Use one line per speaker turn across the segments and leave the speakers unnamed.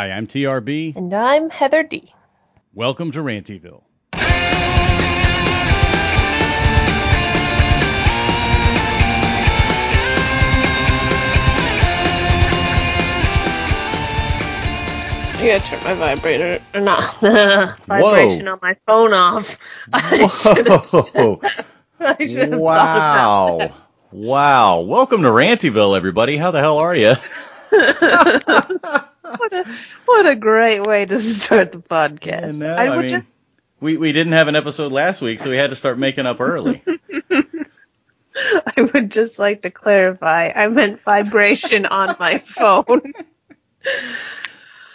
Hi, I'm TRB.
And I'm Heather D.
Welcome to Rantyville.
I gotta turn my vibrator, or not, vibration on my phone off. I should have said that. I should have
Wow. Wow. Welcome to Rantyville, everybody. How the hell are you?
What a, what a great way to start the podcast.
I know,
I
I
would
mean-
just,
We we didn't have an episode last week, so we had to start making up early.
I would just like to clarify. I meant vibration on my phone.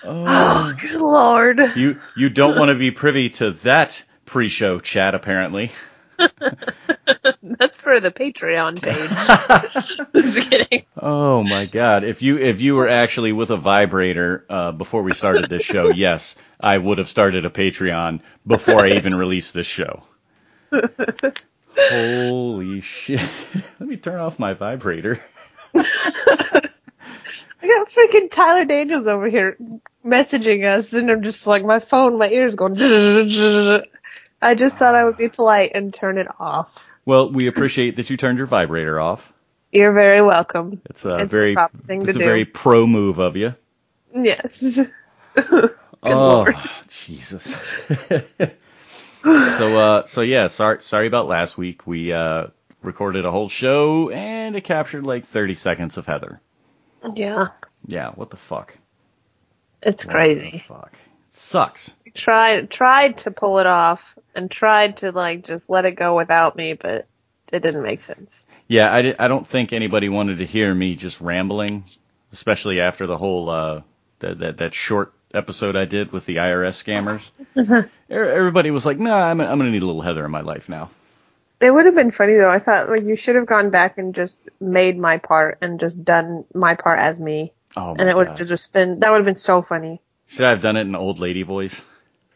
Oh,
Oh, good lord.
you you don't want to be privy to that pre-show chat, apparently.
That's for the Patreon page. just kidding.
Oh my god! If you if you were actually with a vibrator uh, before we started this show, yes, I would have started a Patreon before I even released this show. Holy shit! Let me turn off my vibrator.
I got freaking Tyler Daniels over here messaging us, and I'm just like, my phone, my ears going. I just thought I would be polite and turn it off.
Well, we appreciate that you turned your vibrator off.
You're very welcome.
It's a
It's
very
proper thing to
it's a
do.
very pro move of you.
Yes.
oh,
lord.
Jesus. so, uh, so yeah, sorry, sorry about last week. We, uh, recorded a whole show and it captured like 30 seconds of Heather.
Yeah,
Yeah, what the fuck?
it's
What
crazy.
the fuck? Sucks.
Tried tried to pull it off and tried to like just let it go without me, but it didn't make sense.
Yeah, I, I don't think anybody wanted to hear me just rambling, especially after the whole, uh, that, that, that short episode I did with the IRS scammers. Everybody was like, nah, I'm, I'm gonna need a little Heather in my life now.
It would have been funny though. I thought like you should have gone back and just made my part and just done my part as me,
Oh
and it would have just been that would have been so funny.
Should I have done it in old lady voice?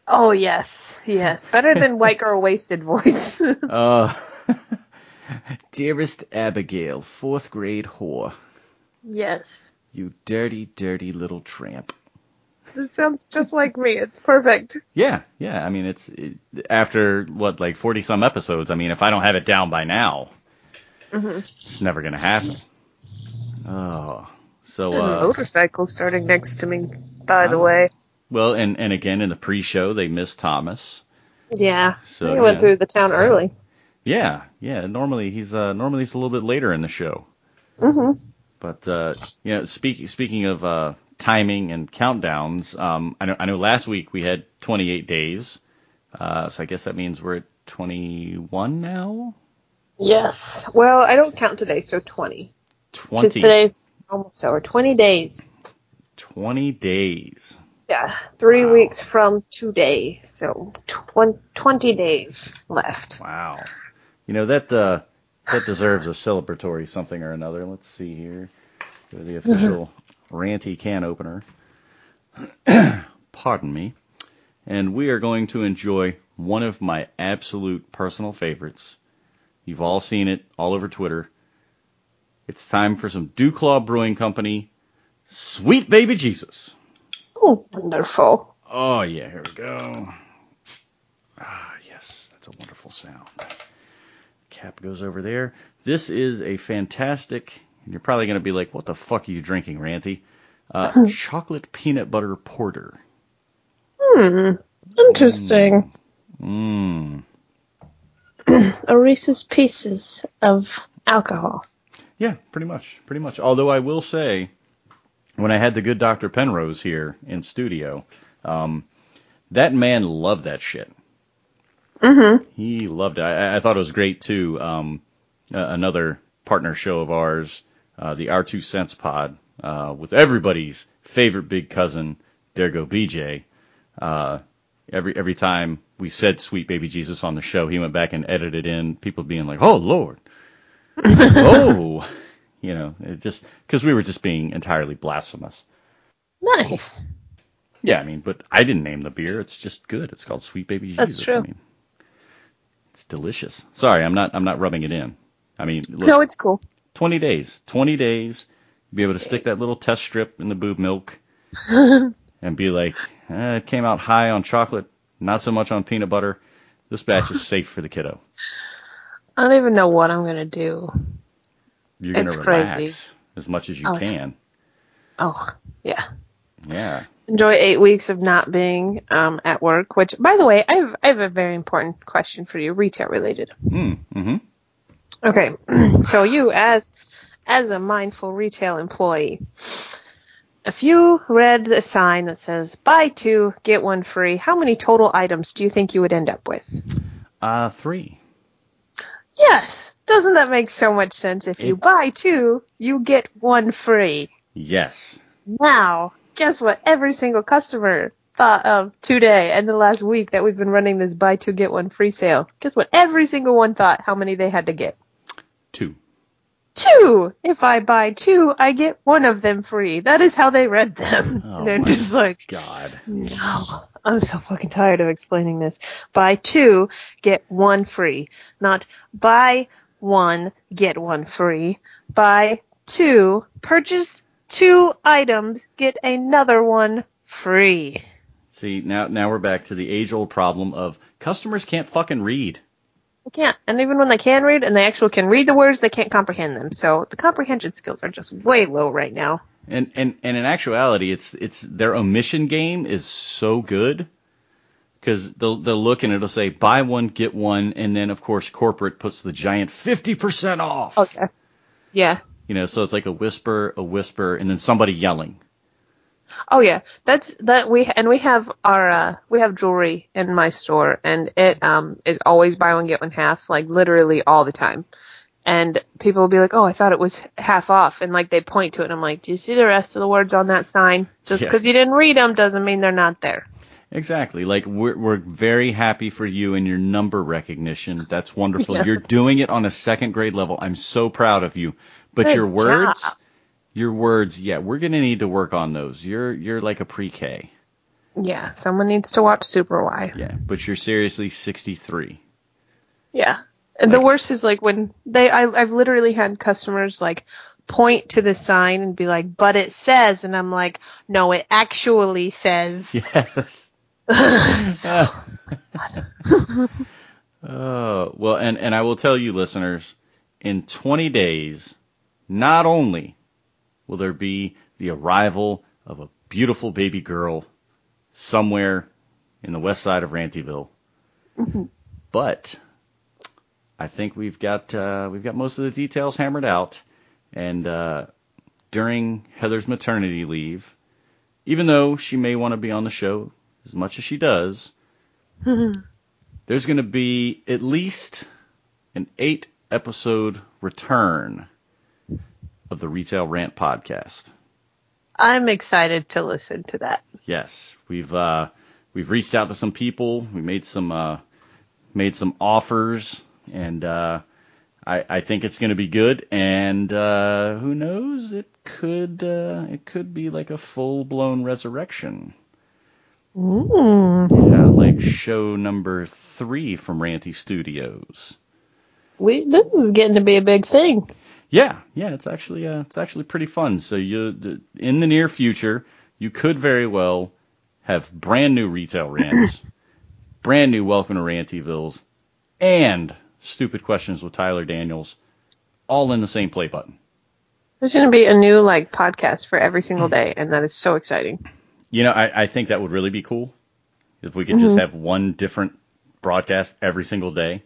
Oh yes, yes, better than white girl wasted voice.
Uh, dearest Abigail, fourth grade whore,
yes,
you dirty, dirty little tramp.
it sounds just like me. It's perfect.
Yeah, yeah. I mean, it's it, after what like forty some episodes. I mean, if I don't have it down by now, it's never gonna happen. Oh, so
There's a
uh,
motorcycle starting next to me. By the
Oh.
way,
well, and and again in the pre-show they missed Thomas.
yeah,
So,
he went
yeah.
through the town early.
Yeah, yeah. Normally he's uh normally he's a little bit later in the show.
hmm
But uh, you know, speaking speaking of uh, timing and countdowns, um, I know I know last week we had 28 days, uh, so I guess that means we're at 21 now.
Yes. Well, I don't count today, so twenty. Because
20,
today's almost over. Twenty days.
20 days.
Yeah, three
Wow.
weeks from today, so twen- 20 days left.
Wow. You know that uh, that deserves a celebratory something or another. Let's see here. The official ranty can opener. Pardon me. And we are going to enjoy one of my absolute personal favorites. You've all seen it all over Twitter. It's time for some DuClaw Brewing Company Sweet Baby Jesus.
Oh, wonderful.
Oh yeah, here we go. Ah, yes, that's a wonderful sound. Cap goes over there. This is a fantastic, and you're probably going to be like, what the fuck are you drinking, Ranty? Uh, chocolate peanut butter porter.
Hmm. Interesting.
Mmm.
A Reese's Pieces of alcohol.
Yeah, pretty much, pretty much. Although I will say, when I had the good Dr. Penrose here in studio, um, that man loved that shit.
Mm-hmm.
He loved it. I, I thought it was great too. Um, uh, another partner show of ours, uh, the R2 Cents Pod, uh, with everybody's favorite big cousin, Dergo BJ. Uh, every every time we said "Sweet Baby Jesus" on the show, he went back and edited in people being like, "Oh Lord, oh," you know, it just because we were just being entirely blasphemous.
Nice.
Yeah, I mean, but I didn't name the beer. It's just good. It's called Sweet Baby Jesus.
That's true.
I mean, it's delicious. Sorry, I'm not. I'm not rubbing it in. I mean, look,
No, it's cool.
20 days. 20 days. Be able to stick that little test strip in the boob milk. and be like, eh, it came out high on chocolate, not so much on peanut butter. This batch is safe for the kiddo.
I don't even know what I'm gonna do.
You're gonna
It's
relax
crazy.
as much as you
Oh,
can.
Oh, yeah.
Yeah.
Enjoy eight weeks of not being um, at work. Which, by the way, I have I have a very important question for you, retail related.
Mm, mm-hmm.
Okay, so you as as a mindful retail employee, if you read the sign that says "buy two get one free," how many total items do you think you would end up with?
Uh, three.
Yes, doesn't that make so much sense? If you buy two, you get one free.
Yes.
Now, guess what? Every single customer thought of today and the last week that we've been running this buy two get one free sale. Guess what? Every single one thought how many they had to get.
Two.
two. If I buy two, I get one of them free. That is how they read them.
Oh
and I'm
my
just like,
God.
no, I'm so fucking tired of explaining this. Buy two, get one free. Not buy one, get one free. Buy two, purchase two items, get another one free.
See, now now we're back to the age old problem of customers can't fucking read.
They can't. And even when they can read and they actually can read the words, they can't comprehend them. So the comprehension skills are just way low right now.
And and and in actuality, it's it's their omission game is so good because they'll they'll look and it'll say buy one get one, and then of course corporate puts the giant fifty percent off.
Okay. Yeah.
You know, so it's like a whisper, a whisper, and then somebody yelling.
Oh yeah, that's that we and we have our uh, we have jewelry in my store and it um is always buy one get one half like literally all the time. And people will be like, "Oh, I thought it was half off," and like they point to it, and I'm like, "Do you see the rest of the words on that sign? Just
Yeah.
because you didn't read them doesn't mean they're not there."
Exactly. Like we're we're very happy for you and your number recognition. That's wonderful.
Yeah.
You're doing it on a second grade level. I'm so proud of you. But
Good
your words,
job.
your words, yeah, we're gonna need to work on those. You're you're like a pre-K.
Yeah, someone needs to watch Super Why.
Yeah, but you're seriously 63.
Yeah. The worst is like when they, I, I've literally had customers like point to the sign and be like, but it says, and I'm like, no, it actually says.
Yes.
So-
Oh, well, and, and I will tell you, listeners, in 20 days, not only will there be the arrival of a beautiful baby girl somewhere in the west side of Rantyville, mm-hmm. but I think we've got uh, we've got most of the details hammered out, and uh, during Heather's maternity leave, even though she may want to be on the show as much as she does, there's going to be at least an eight episode return of the Retail Rant podcast.
I'm excited to listen to that.
Yes, we've uh, we've reached out to some people. We made some uh, made some offers, and uh, I, I think it's going to be good. And uh, who knows? It could uh, it could be like a full blown resurrection.
Mm.
Yeah, like show number three from Ranty Studios.
We, this is getting to be a big thing.
Yeah, yeah, it's actually uh, it's actually pretty fun. So you in the near future, you could very well have brand new retail rants, brand new welcome to Rantyvilles, and stupid questions with Tyler Daniels, all in the same play button.
There's going to be a new like podcast for every single day, and that is so exciting.
You know, I, I think that would really be cool if we could just have one different broadcast every single day.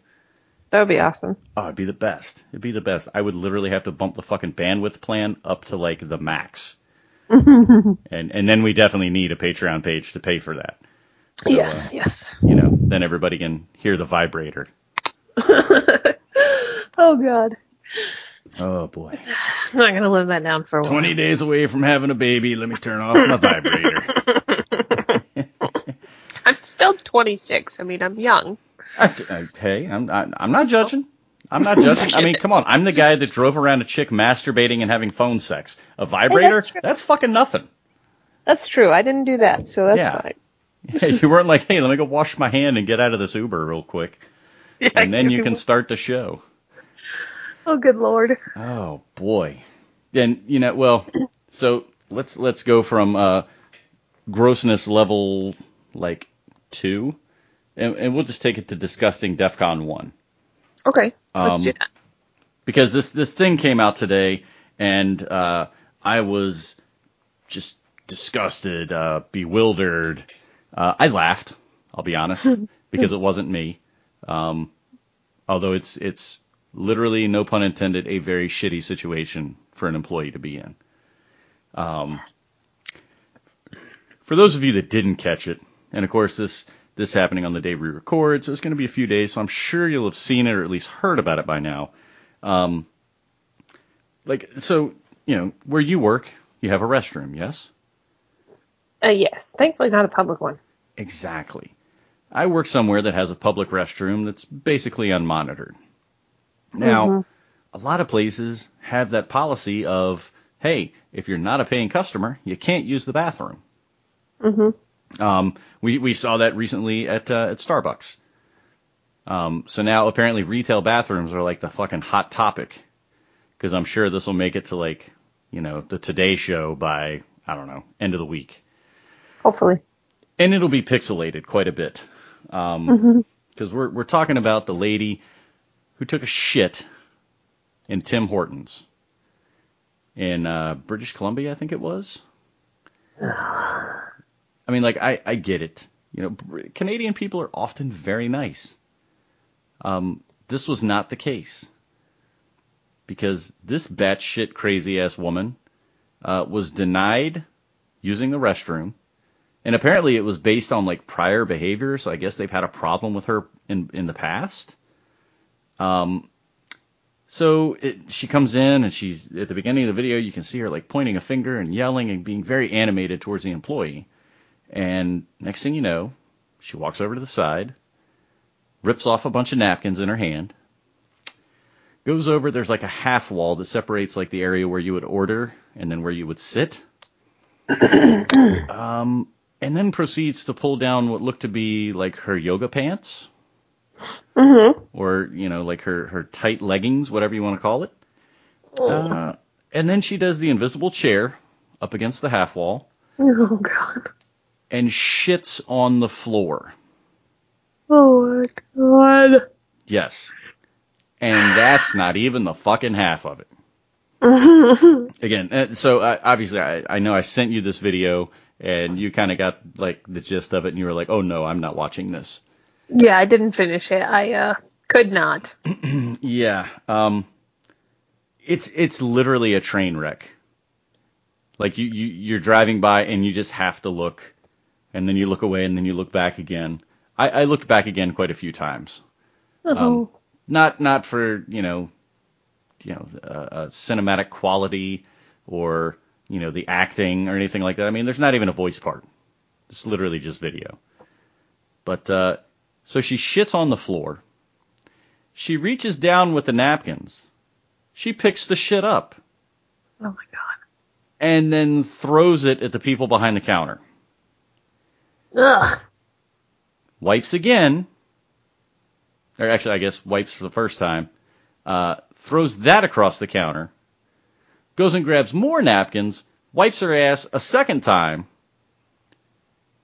That would be awesome.
Oh, it'd be the best. It'd be the best. I would literally have to bump the fucking bandwidth plan up to like the max. and and then we definitely need a Patreon page to pay for that. So,
yes,
uh,
yes.
You know, then everybody can hear the vibrator.
Oh God,
Oh boy.
I'm not to live that down for a while.
20 days away from having a baby. Let me turn off my vibrator.
I'm still 26. I mean, I'm young.
I, I, uh, hey, I'm I, I'm not judging. I'm not judging. I mean, come on. I'm the guy that drove around a chick masturbating and having phone sex. A vibrator?
true.
that's fucking nothing.
That's true. I didn't do that, so that's
Yeah.
fine.
Yeah, you weren't like, hey, let me go wash my hand and get out of this Uber real quick,
Yeah,
and then you can start the show.
Oh, good lord.
Oh boy. Then you know, well, so let's let's go from uh, grossness level like two, and, and we'll just take it to disgusting DefCon one.
Okay, let's
Um,
do that.
because this this thing came out today, and uh, I was just disgusted, uh, bewildered. Uh, I laughed. I'll be honest, because it wasn't me. Um, although it's it's literally, no pun intended, a very shitty situation for an employee to be in. Um, For those of you that didn't catch it, and of course this this happening on the day we record, so it's going to be a few days, so I'm sure you'll have seen it or at least heard about it by now. Um, like so, you know, where you work, you have a restroom, yes?
Uh, yes, thankfully not a public one.
Exactly. I work somewhere that has a public restroom that's basically unmonitored. Now, a lot of places have that policy of, hey, if you're not a paying customer, you can't use the bathroom. Um, we we saw that recently at uh, at Starbucks. Um, so now apparently retail bathrooms are like the fucking hot topic because I'm sure this will make it to like you know the Today Show by I don't know end of the week
Hopefully.
and it'll be pixelated quite a bit. Um, cause we're, we're talking about the lady who took a shit in Tim Hortons in, uh, British Columbia, I think it was. I mean, like, I, I get it. You know, Canadian people are often very nice. Um, this was not the case. Because this batshit crazy ass woman, uh, was denied using the restroom and apparently it was based on like prior behavior, so I guess they've had a problem with her in in the past. Um, so it, she comes in and she's at the beginning of the video. You can see her like pointing a finger and yelling and being very animated towards the employee. And next thing you know, she walks over to the side, rips off a bunch of napkins in her hand, goes over. There's like a half wall that separates like the area where you would order and then where you would sit and then proceeds to pull down what looked to be like her yoga pants, or you know, like her her tight leggings, whatever you want to call it. Uh, and then she does the invisible chair up against the half wall
Oh god.
and shits on the floor.
Oh my god.
Yes, and that's not even the fucking half of it. Again, uh, so uh, obviously, I, I know I sent you this video, and you kind of got like the gist of it, and you were like, "Oh no, I'm not watching this."
Yeah, I didn't finish it. I uh could not.
Yeah. Um it's it's literally a train wreck. Like you, you you're driving by and you just have to look and then you look away and then you look back again. I, I looked back again quite a few times.
Oh.
Not not for, you know, you know, uh, uh, cinematic quality or, you know, the acting or anything like that. I mean, there's not even a voice part. It's literally just video. But uh so she shits on the floor. She reaches down with the napkins. She picks the shit up
oh my god.
and then throws it at the people behind the counter.
Ugh.
Wipes again. Or actually, I guess wipes for the first time. Uh, throws that across the counter. Goes and grabs more napkins. Wipes her ass a second time.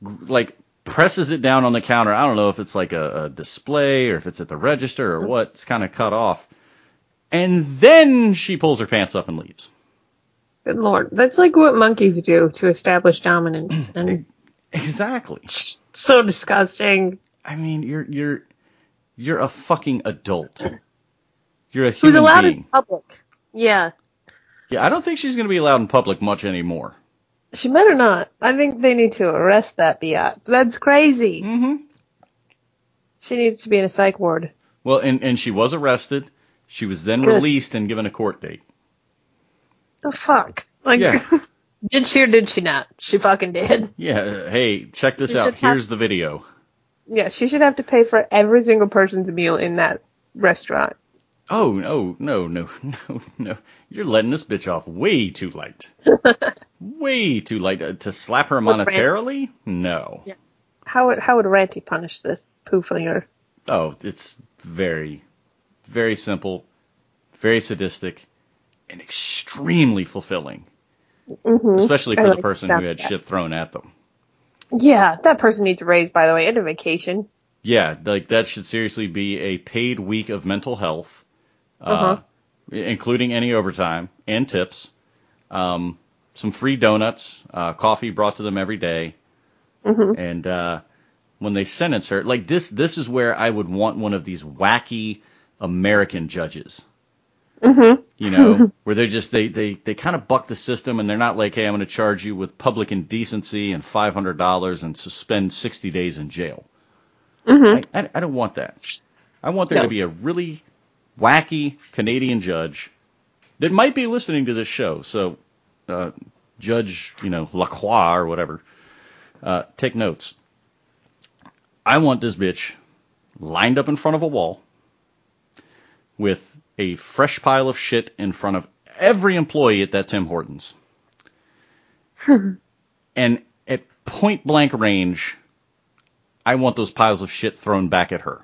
Like, presses it down on the counter. I don't know if it's like a, a display or if it's at the register or what. It's kind of cut off. And then she pulls her pants up and leaves.
Good lord. That's like what monkeys do to establish dominance. And
Exactly.
so disgusting.
I mean, you're you're you're a fucking adult. You're a
Who's
human
allowed
being.
in public? Yeah.
Yeah, I don't think she's going to be allowed in public much anymore.
She better not. I think they need to arrest that biatch. That's crazy.
Mm-hmm.
She needs to be in a psych ward.
Well, and and she was arrested. She was then
Good.
released and given a court date.
The fuck? Like,
Yeah.
did she or did she not? She fucking did.
Yeah. Hey, check this
You
out.
have-
Here's the video.
Yeah, she should have to pay for every single person's meal in that restaurant.
Oh no no no no no! You're letting this bitch off way too light. way too light Uh, to slap her monetarily. No.
Yeah. How would how would Ranty punish this pooflinger?
Oh, it's very, very simple, very sadistic, and extremely fulfilling. Especially
Mm-hmm. I
for the person who had
that.
shit thrown at them.
Yeah, that person needs a raise, by the way, and a vacation.
Yeah, like that should seriously be a paid week of mental health, uh,
Uh-huh.
including any overtime and tips. Um, some free donuts, uh, coffee brought to them every day. and uh, when they sentence her, like this, this is where I would want one of these wacky American judges. You know, where they just they they they kind of buck the system, and they're not like, hey, I'm going to charge you with public indecency and five hundred dollars and suspend sixty days in jail. I, I, I don't want that. I want there
No.
to be a really wacky Canadian judge that might be listening to this show. So, uh, Judge, you know, Lacroix or whatever, uh, take notes. I want this bitch lined up in front of a wall with a fresh pile of shit in front of every employee at that Tim Hortons. and at point blank range, I want those piles of shit thrown back at her.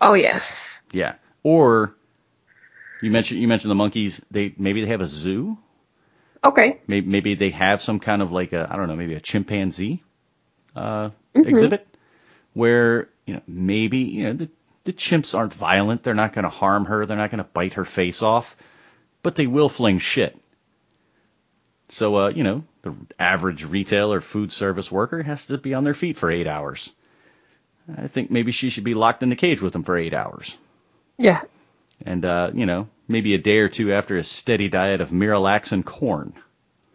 Oh yes.
Yeah. Or you mentioned you mentioned the monkeys. They maybe they have a zoo.
Okay.
Maybe maybe they have some kind of like a I don't know maybe a chimpanzee uh, exhibit where you know maybe you know the the chimps aren't violent. They're not going to harm her. They're not going to bite her face off, but they will fling shit. So uh, you know the average retail or food service worker has to be on their feet for eight hours. I think maybe she should be locked in the cage with them for eight hours
Yeah.
and uh, you know maybe a day or two after a steady diet of Miralax and corn.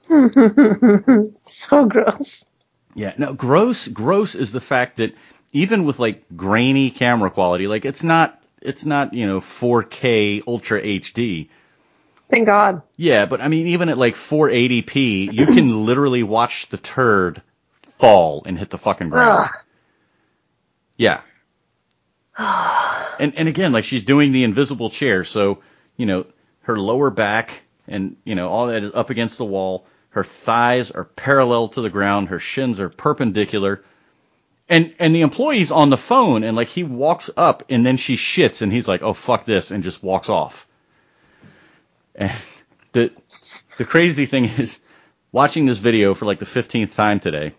So gross.
Yeah, no, gross. Gross is the fact that even with like grainy camera quality, like it's not it's not you know 4K Ultra HD.
Thank God.
Yeah, but I mean even at like 480p, you can literally watch the turd fall and hit the fucking ground.
Ugh.
Yeah. and and again, like she's doing the invisible chair, so you know her lower back and you know all that is up against the wall. Her thighs are parallel to the ground. Her shins are perpendicular. And and the employee's on the phone, and like he walks up, and then she shits, and he's like, "Oh fuck this," and just walks off. And the the crazy thing is, watching this video for like the fifteenth time today.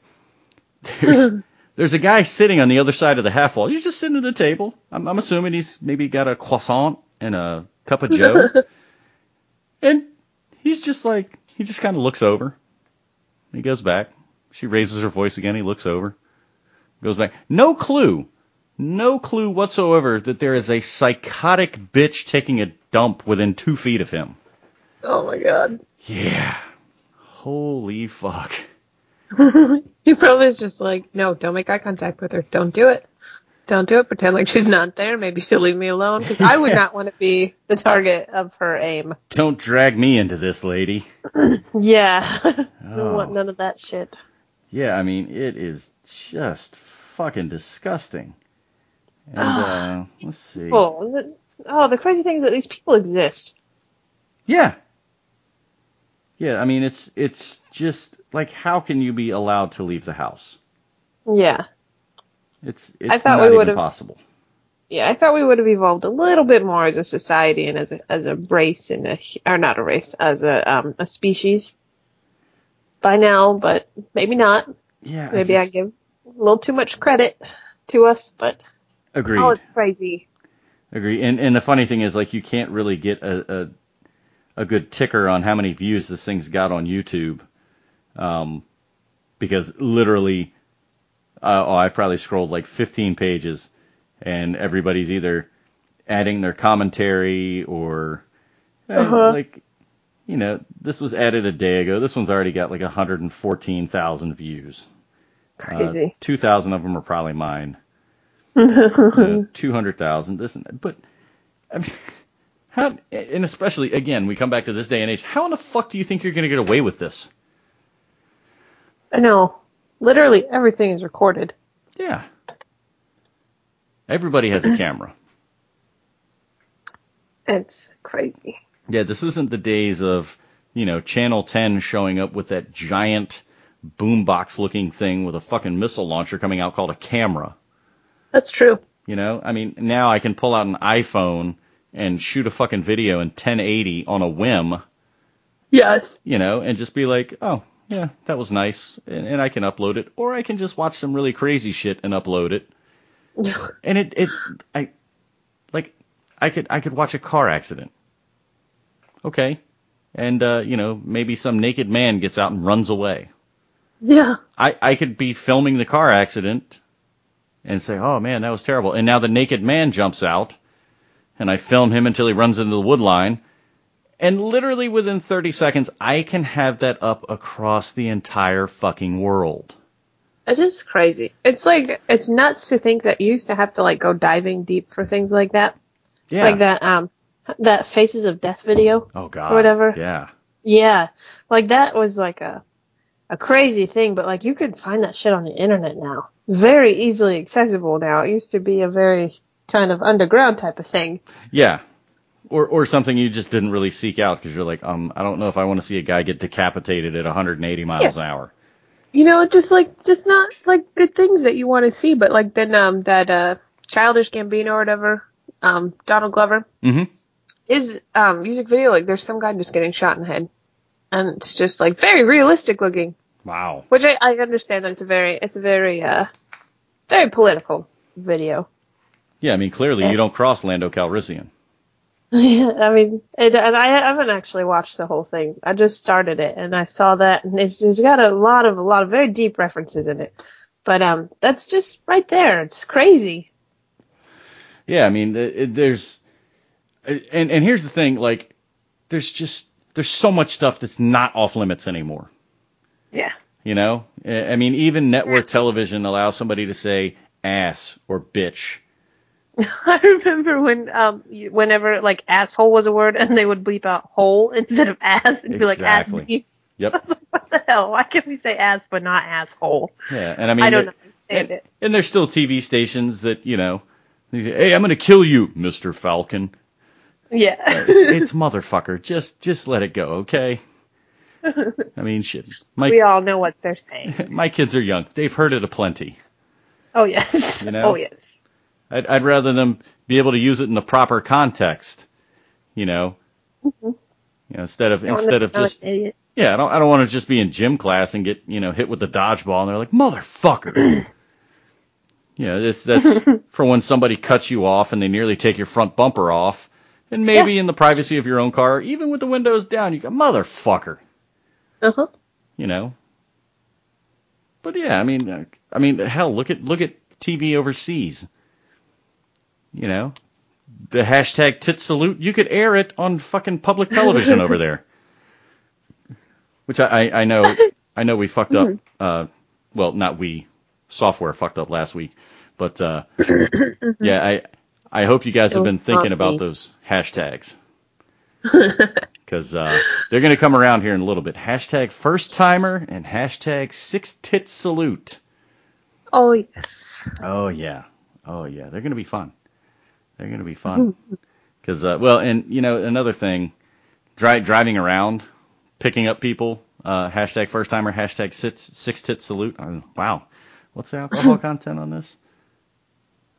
There's there's a guy sitting on the other side of the half wall. He's just sitting at the table. I'm, I'm assuming he's maybe got a croissant and a cup of Joe. and he's just like, he just kind of looks over. He goes back. She raises her voice again. He looks over. Goes back. No clue. No clue whatsoever that there is a psychotic bitch taking a dump within two feet of him.
Oh my God.
Yeah. Holy fuck.
He probably is just like, no, don't make eye contact with her. Don't do it. Don't do it. Pretend like she's not there. Maybe she'll leave me alone because I would not want to be the target of her aim.
Don't drag me into this, lady.
Yeah. I don't
Oh.
want none of that shit.
Yeah, I mean, it is just fucking disgusting. And, uh, let's see.
Oh, the, oh, the crazy thing is that these people exist.
Yeah. Yeah, I mean, it's, it's just, like, how can you be allowed to leave the house?
Yeah.
It's, it's
I thought
not
we
even possible.
Yeah, I thought we would have evolved a little bit more as a society and as a as a race and a or not a race as a um a species by now, but maybe not.
Yeah,
Maybe I,
just
give a little too much credit to us, but
agree.
oh, it's crazy.
Agree. And and the funny thing is, like, you can't really get a a, a good ticker on how many views this thing's got on YouTube, um, because literally, uh, oh, I've probably scrolled like 15 pages, and everybody's either adding their commentary or uh,
Uh-huh.
like, you know, this was added a day ago. This one's already got like 114,000 views.
Crazy.
Uh, 2,000 of them are probably mine. uh, 200,000, this and that. But, I mean, how, and especially, again, we come back to this day and age, how in the fuck do you think you're going to get away with this?
I know. Literally everything is recorded.
Yeah. Everybody has a camera.
It's crazy.
Yeah, this isn't the days of, you know, Channel 10 showing up with that giant boombox looking thing with a fucking missile launcher coming out called a camera.
That's true.
You know, I mean, now I can pull out an iPhone and shoot a fucking video in 1080 on a whim,
Yes.
you know, and just be like, oh, yeah, that was nice, and, and I can upload it, or I can just watch some really crazy shit and upload it. And it, it, I, like, I could, I could watch a car accident. Okay. And, uh, you know, maybe some naked man gets out and runs away.
yeah.
I, I could be filming the car accident and say, oh man, that was terrible. And now the naked man jumps out and I film him until he runs into the wood line. And literally within 30 seconds, I can have that up across the entire fucking world.
It is crazy. It's like it's nuts to think that you used to have to like go diving deep for things like that.
Yeah.
Like that um that Faces of Death video.
Oh god.
or whatever.
Yeah.
Yeah. Like that was like a a crazy thing, but like you could find that shit on the internet now. Very easily accessible now. It used to be a very kind of underground type of thing.
Yeah. Or, or something you just didn't really seek out because you're like, um, I don't know if I want to see a guy get decapitated at 180 miles
Yeah.
an hour.
You know, just like just not like good things that you want to see, but like then um that uh childish Gambino or whatever, um Donald Glover,
hmm
his um music video like there's some guy just getting shot in the head, and it's just like very realistic looking,
Wow.
which I, I understand that it's a very it's a very uh very political video.
Yeah, I mean, clearly you don't cross Lando Calrissian.
Yeah, I mean, it, and I haven't actually watched the whole thing. I just started it, and I saw that, and it's, it's got a lot of a lot of very deep references in it. But um, that's just right there. It's crazy.
Yeah, I mean, it, it- there's, and and here's the thing, like, there's just there's so much stuff that's not off limits anymore.
Yeah.
You know, I mean, even network television allows somebody to say ass or bitch.
I remember when um, whenever like asshole was a word, and they would bleep out hole instead of ass, and be like ass
Exactly.
beef.
Yep.
What the hell? Why can't we say ass but not asshole?
Yeah, and I mean,
I don't understand
and,
it.
and there's still TV stations that you know, hey, I'm gonna kill you, Mister Falcon.
Yeah.
It's, it's motherfucker. Just just let it go, okay? I mean, shit. My
we all know what they're saying.
my kids are young. They've heard it aplenty.
Oh yes.
You know?
Oh yes.
I'd, I'd rather them be able to use it in the proper context. You know, you know instead of instead of just
idiot.
yeah, I don't I don't want to just be in gym class and get you know hit with the dodgeball and they're like motherfucker. yeah, it's that's for when somebody cuts you off and they nearly take your front bumper off, and maybe in the privacy of your own car, even with the windows down, you go motherfucker.
Uh huh.
You know. But yeah, I mean, uh, I mean, hell, look at look at TV overseas. You know, the hashtag tit salute. You could air it on fucking public television over there. Which I, I, I know I know we fucked up. Uh, well, not we. Software fucked up last week, but uh, yeah, I I hope you guys
It
have been thinking about
me.
those hashtags because uh, they're going to come around here in a little bit. Hashtag first timer and hashtag six tit salute.
Oh yes.
Oh yeah, oh yeah, they're going to be fun. They're going to be fun because uh, well, and you know another thing, dri- driving around, picking up people. Uh, hashtag first timer. Hashtag six six tit salute. Uh, wow, what's the alcohol content on this?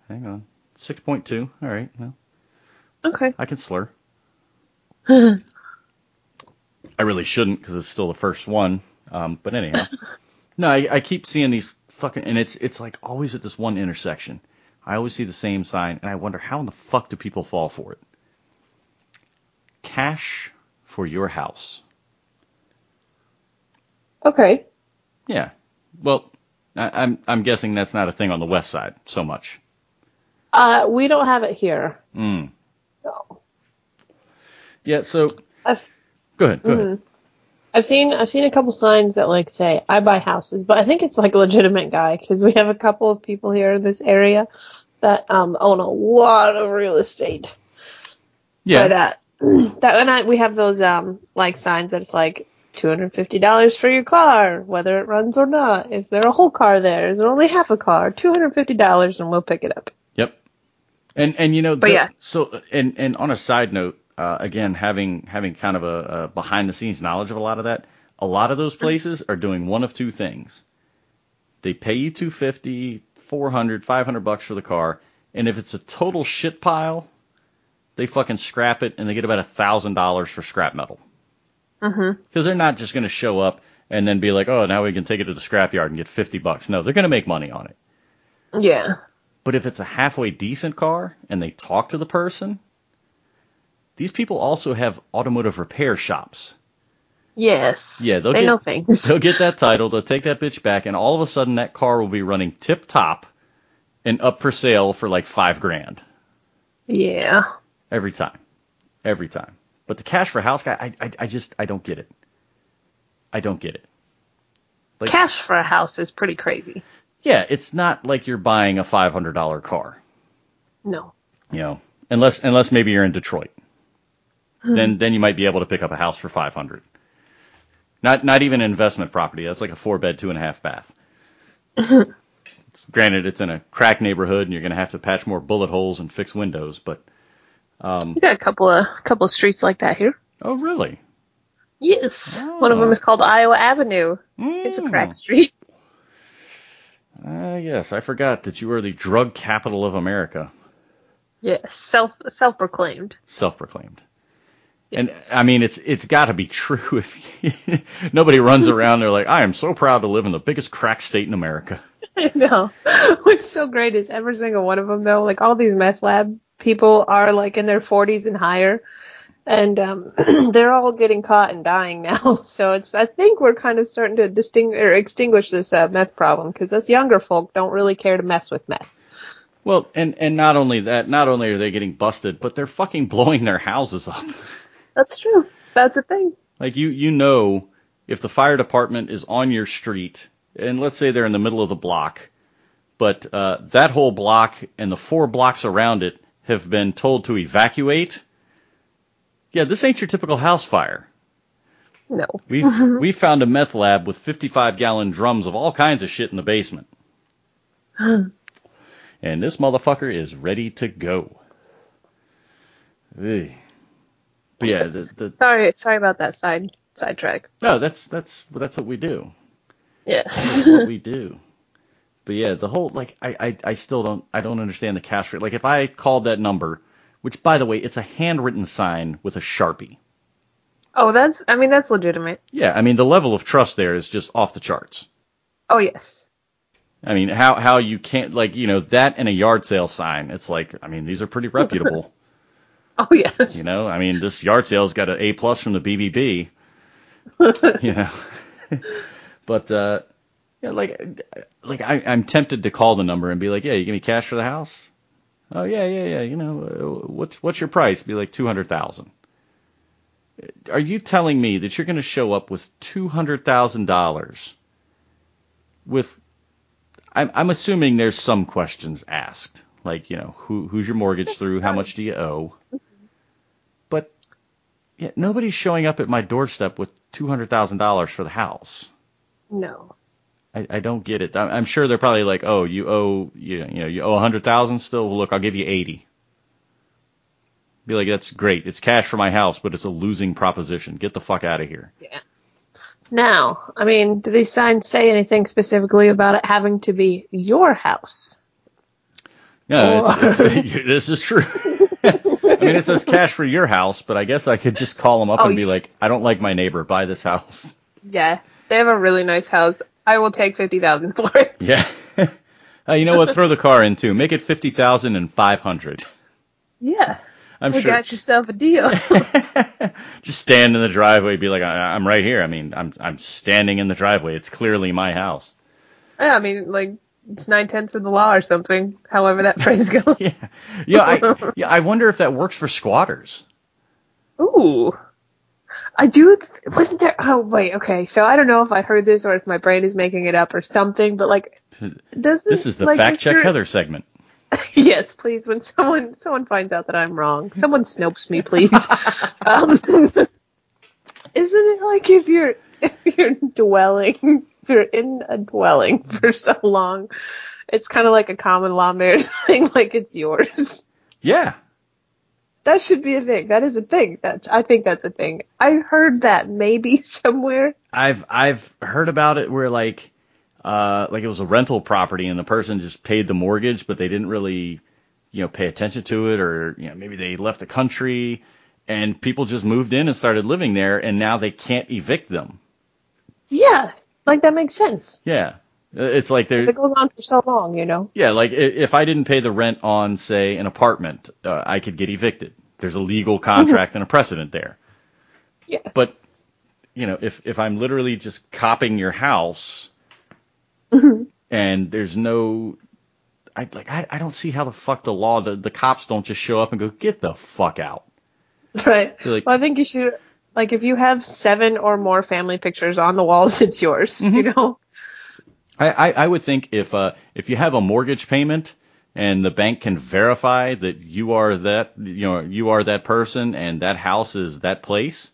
Hang on, six point two. All right, well,
Okay.
I can slur. I really shouldn't because it's still the first one. Um, but anyhow, no, I, I keep seeing these fucking, and it's it's like always at this one intersection. I always see the same sign, and I wonder how in the fuck do people fall for it? Cash for your house.
Okay.
Yeah. Well, I, I'm I'm guessing that's not a thing on the west side so much.
Uh, we don't have it here.
Mm.
No.
Yeah. So
I've
go ahead. Go ahead.
I've seen I've seen a couple signs that like say I buy houses, but I think it's like a legitimate guy because we have a couple of people here in this area that um own a lot of real estate.
Yeah.
But uh, that and I we have those um like signs that it's like two hundred fifty dollars for your car, whether it runs or not. Is there a whole car there? Is there only half a car? Two hundred fifty dollars, and we'll pick it up.
Yep. And and you know,
But
the-
yeah.
So and and on a side note, uh, again, having having kind of a, a behind the scenes knowledge of a lot of that, a lot of those places are doing one of two things. They pay you 250, 400, 500 bucks for the car, and if it's a total shit pile, they fucking scrap it and they get about a thousand dollars for scrap metal.
Mm-hmm.
Because they're not just going to show up and then be like, oh, now we can take it to the scrapyard and get 50 bucks. No, they're going to make money on it.
Yeah.
But if it's a halfway decent car and they talk to the person, these people also have automotive repair shops.
Yes.
Yeah, they'll
they
get,
know things.
They'll get that title, they'll take that bitch back, and all of a sudden that car will be running tip top and up for sale for like five grand.
Yeah.
Every time. Every time. But the cash for house guy, I, I, I just, I don't get it. I don't get it. Like,
Cash for a house is pretty crazy.
yeah, it's not like you're buying a $500 car,
No.
you know, unless, unless maybe you're in Detroit. Then, then you might be able to pick up a house for 500. Not, not even an investment property. That's like a four bed, two and a half bath. it's, granted, it's in a crack neighborhood and you're going to have to patch more bullet holes and fix windows, but,
We got a couple of couple of streets like that here.
oh, really?
Yes. One of them is called Iowa Avenue. It's a crack street.
Uh, yes, I forgot that you are the drug capital of America,
Yes. Self self proclaimed.
self-proclaimed. And I mean, it's it's got to be true if nobody runs around there like I am so proud to live in the biggest crack state in America.
I know. What's so great is every single one of them though, like all these meth lab people are like in their 40s and higher. And um, they're all getting caught and dying now. So it's, I think we're kind of starting to distinguish or extinguish this uh, meth problem because us younger folk don't really care to mess with meth.
Well, and and not only that, not only are they getting busted, but they're fucking blowing their houses up.
That's true. That's a thing.
Like you you know if the fire department is on your street and let's say they're in the middle of the block, but uh, that whole block and the four blocks around it have been told to evacuate. Yeah, this ain't your typical house fire.
No.
We we found a meth lab with 55 gallon drums of all kinds of shit in the basement. and this motherfucker is ready to go. Ugh. But yeah, the, the,
Sorry, sorry about that side sidetrack.
no, that's that's that's what we do.
Yes.
what we do. But yeah, the whole like I, I I still don't I don't understand the cash rate. Like if I called that number, which by the way, it's a handwritten sign with a sharpie.
oh, that's. I mean, that's legitimate.
Yeah, I mean the level of trust there is just off the charts.
Oh yes.
I mean how how you can't like you know that and a yard sale sign. It's like I mean these are pretty reputable.
Oh yes.
you know, I mean this yard sale's got an A plus from the BBB. you know, but uh, yeah, like like I, I'm tempted to call the number and be like, yeah, you give me cash for the house. Oh yeah, yeah, yeah. You know, uh, what's what's your price? Be like two hundred thousand. Are you telling me that you're going to show up with two hundred thousand dollars? With, I'm I'm assuming there's some questions asked, like you know, who who's your mortgage through? How much do you owe? Yeah, nobody's showing up at my doorstep with two hundred thousand dollars for the house.
No.
I, I don't get it. I'm, I'm sure they're probably like, oh, you owe you, you know you owe a hundred thousand still. Well, look, I'll give you eighty. Be like, that's great. It's cash for my house, but it's a losing proposition. Get the fuck out of here.
Yeah. Now, I mean, do these signs say anything specifically about it having to be your house?
No, it's, it's, this is true. I mean, it says cash for your house, but I guess I could just call them up
Oh,
and be like, I don't like my neighbor. Buy this house.
Yeah, they have a really nice house. I will take fifty thousand for it.
Yeah. uh, you know what? Throw the car in too. Make it fifty thousand and five hundred.
Yeah,
I'm
you
sure.
got yourself a deal.
just stand in the driveway, be like, I, I'm right here. I mean, I'm I'm standing in the driveway. It's clearly my house.
yeah, I mean, like it's nine tenths of the law or something. However that phrase goes.
Yeah, yeah. I yeah. I wonder if that works for squatters.
Ooh. I do. Wasn't there? Oh wait. Okay. So I don't know if I heard this or if my brain is making it up or something. But like, does
This is the
like,
fact check Heather segment.
yes, please. When someone someone finds out that I'm wrong, someone snopes me, please. um, isn't it like if you're if you're dwelling, if you're in a dwelling for so long, it's kind of like a common law marriage thing, like it's yours.
Yeah.
That should be a thing. That is a thing. That I think that's a thing. I heard that maybe somewhere.
I've I've heard about it where like uh like it was a rental property and the person just paid the mortgage but they didn't really you know pay attention to it or you know maybe they left the country and people just moved in and started living there and now they can't evict them.
Yeah, like that makes sense.
Yeah. It's like
If
there,
it goes on for so long, you know.
yeah, like if I didn't pay the rent on, say, an apartment, uh, I could get evicted. There's a legal contract and a precedent there.
Yes.
But you know, if if I'm literally just copying your house, and there's no, I like I, I don't see how the fuck the law the the cops don't just show up and go get the fuck out.
right.
Like-
well, I think you should. Like, if you have seven or more family pictures on the walls, it's yours. You know.
I, I, I would think if uh if you have a mortgage payment and the bank can verify that you are that you know you are that person and that house is that place,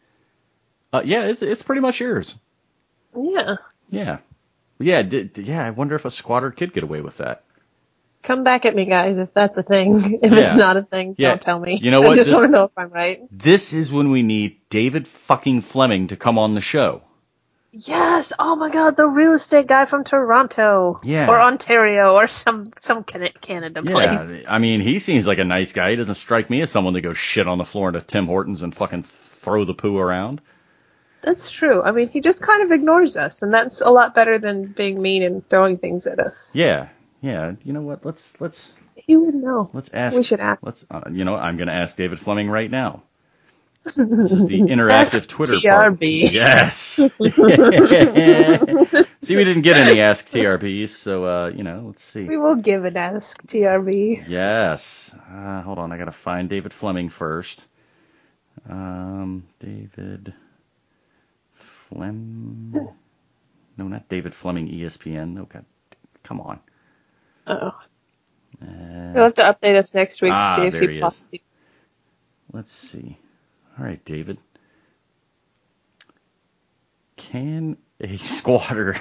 uh, yeah, it's it's pretty much yours.
Yeah.
Yeah, yeah, d- d- yeah. I wonder if a squatter could get away with that.
Come back at me, guys, if that's a thing. If
Yeah.
it's not a thing,
Yeah.
don't tell me.
You know what?
I just
This-
want to know if I'm right.
This is when we need David fucking Fleming to come on the show.
Yes. Oh my God, the real estate guy from Toronto.
Yeah.
Or Ontario or some some Canada place.
Yeah, I mean, he seems like a nice guy. He doesn't strike me as someone to go shit on the floor into Tim Hortons and fucking throw the poo around.
That's true. I mean, he just kind of ignores us, and that's a lot better than being mean and throwing things at us.
Yeah, yeah. You know what? Let's let's
He would know.
let's ask.
We should ask.
Let's. Uh, you know, I'm going to ask David Fleming right now. This is the interactive Twitter part.
TRB.
Yes. see, we didn't get any Ask TRBs, so uh, you know, let's see.
We will give an ask TRB.
Yes. Uh, hold on, I gotta find David Fleming first. Um, David Flem. No, not David Fleming, ESPN. Okay, come on.
Oh,
Uh,
you'll have to update us next week
Ah,
to see if he
he
pops.
is. let's see. All right, David. Can a squatter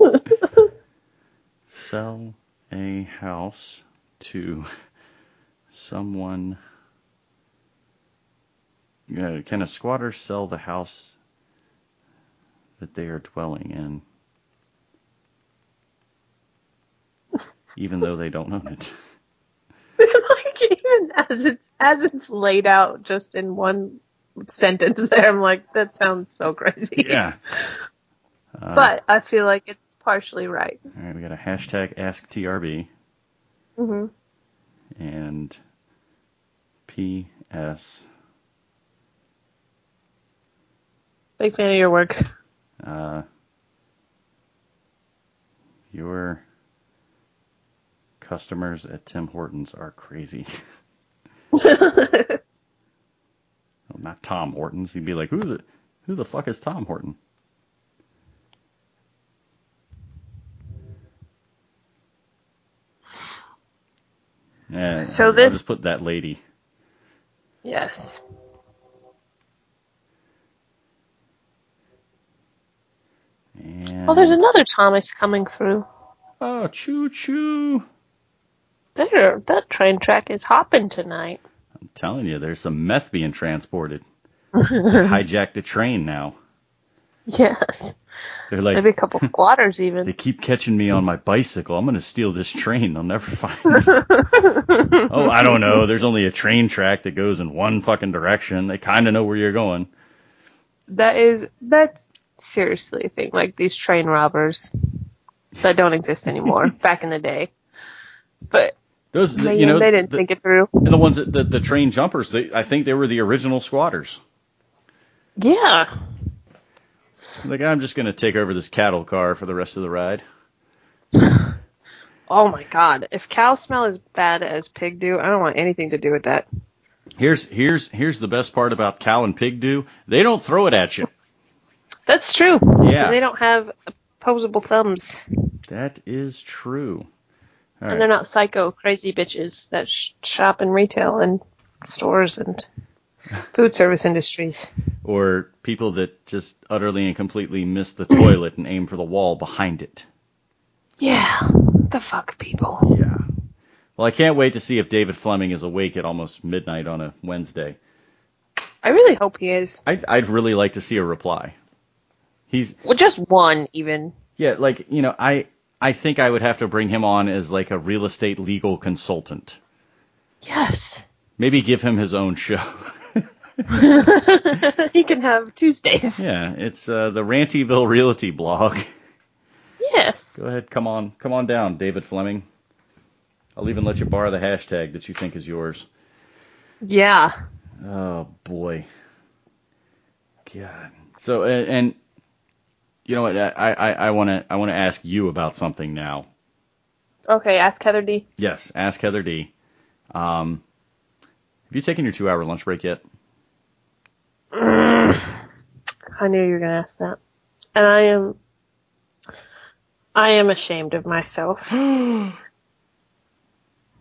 sell a house to someone? Uh, can a squatter sell the house that they are dwelling in, even though they don't own it?
like even as it's as it's laid out just in one sentence there, I'm like, that sounds so crazy.
Yeah. Uh,
But I feel like it's partially right.
all right, we got a hashtag AskTRB
hmm
and P.S.
Big fan of your work.
Uh, your customers at Tim Hortons are crazy. Well, not Tom Hortons. He'd be like, who the who the fuck is Tom Horton? Yeah,
So
I'll
this-
just put that lady.
yes.
And,
Oh, there's another Thomas coming through.
Ah, oh, choo choo.
There, that train track is hopping tonight.
I'm telling you, there's some meth being transported. They hijacked a train now.
Yes.
They're like,
Maybe a couple squatters even.
they keep catching me on my bicycle. I'm going to steal this train. They'll never find me. oh, I don't know. There's only a train track that goes in one fucking direction. They kind of know where you're going.
That is, that's seriously a thing. Like these train robbers that don't exist anymore back in the day. But
Those,
man,
you know,
they didn't
the,
think it through.
and the ones that the, the train jumpers. They, I think they were the original squatters.
Yeah.
Like, I'm just going to take over this cattle car for the rest of the ride.
Oh my god. If cow smell as bad as pig do, I don't want anything to do with that.
Here's here's here's the best part about cow and pig do. They don't throw it at you.
That's true. Because
Yeah.
they don't have opposable thumbs.
That is true. All
And
right.
they're not psycho crazy bitches that sh- shop in retail and stores and food service industries.
or people that just utterly and completely miss the toilet and aim for the wall behind it.
Yeah. The fuck people.
Yeah. Well, I can't wait to see if David Fleming is awake at almost midnight on a Wednesday.
I really hope he is.
I'd, I'd really like to see a reply. He's
Well, just one even.
yeah, like you know, I I think I would have to bring him on as like a real estate legal consultant.
Yes.
Maybe give him his own show.
he can have Tuesdays.
Yeah, it's uh, the Rantyville Realty blog.
Yes.
Go ahead, come on, come on down, David Fleming. I'll even let you borrow the hashtag that you think is yours.
Yeah.
Oh boy. God. So and, and you know what? I I want to I want to ask you about something now.
Okay, ask Heather D.
Yes, ask Heather D. Um, have you taken your two hour lunch break yet?
I knew you were going to ask that. And I am, I am ashamed of myself. I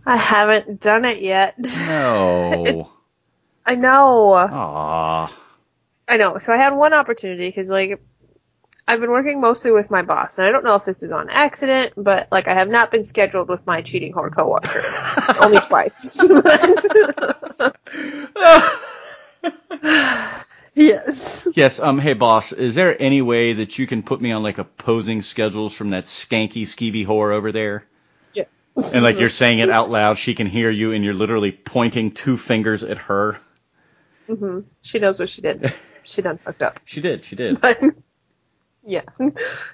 haven't done it yet.
No.
It's, I know.
Aww.
I know. So I had one opportunity because like I've been working mostly with my boss, and I don't know if this is on accident, but like I have not been scheduled with my cheating whore coworker, only twice. yes.
Yes. Um. Hey, boss. Is there any way that you can put me on like opposing schedules from that skanky skeevy whore over there?
Yeah.
And like you're saying it out loud, she can hear you, and you're literally pointing two fingers at her.
Mm-hmm. She knows what she did. She done fucked up.
She did. She did.
But yeah.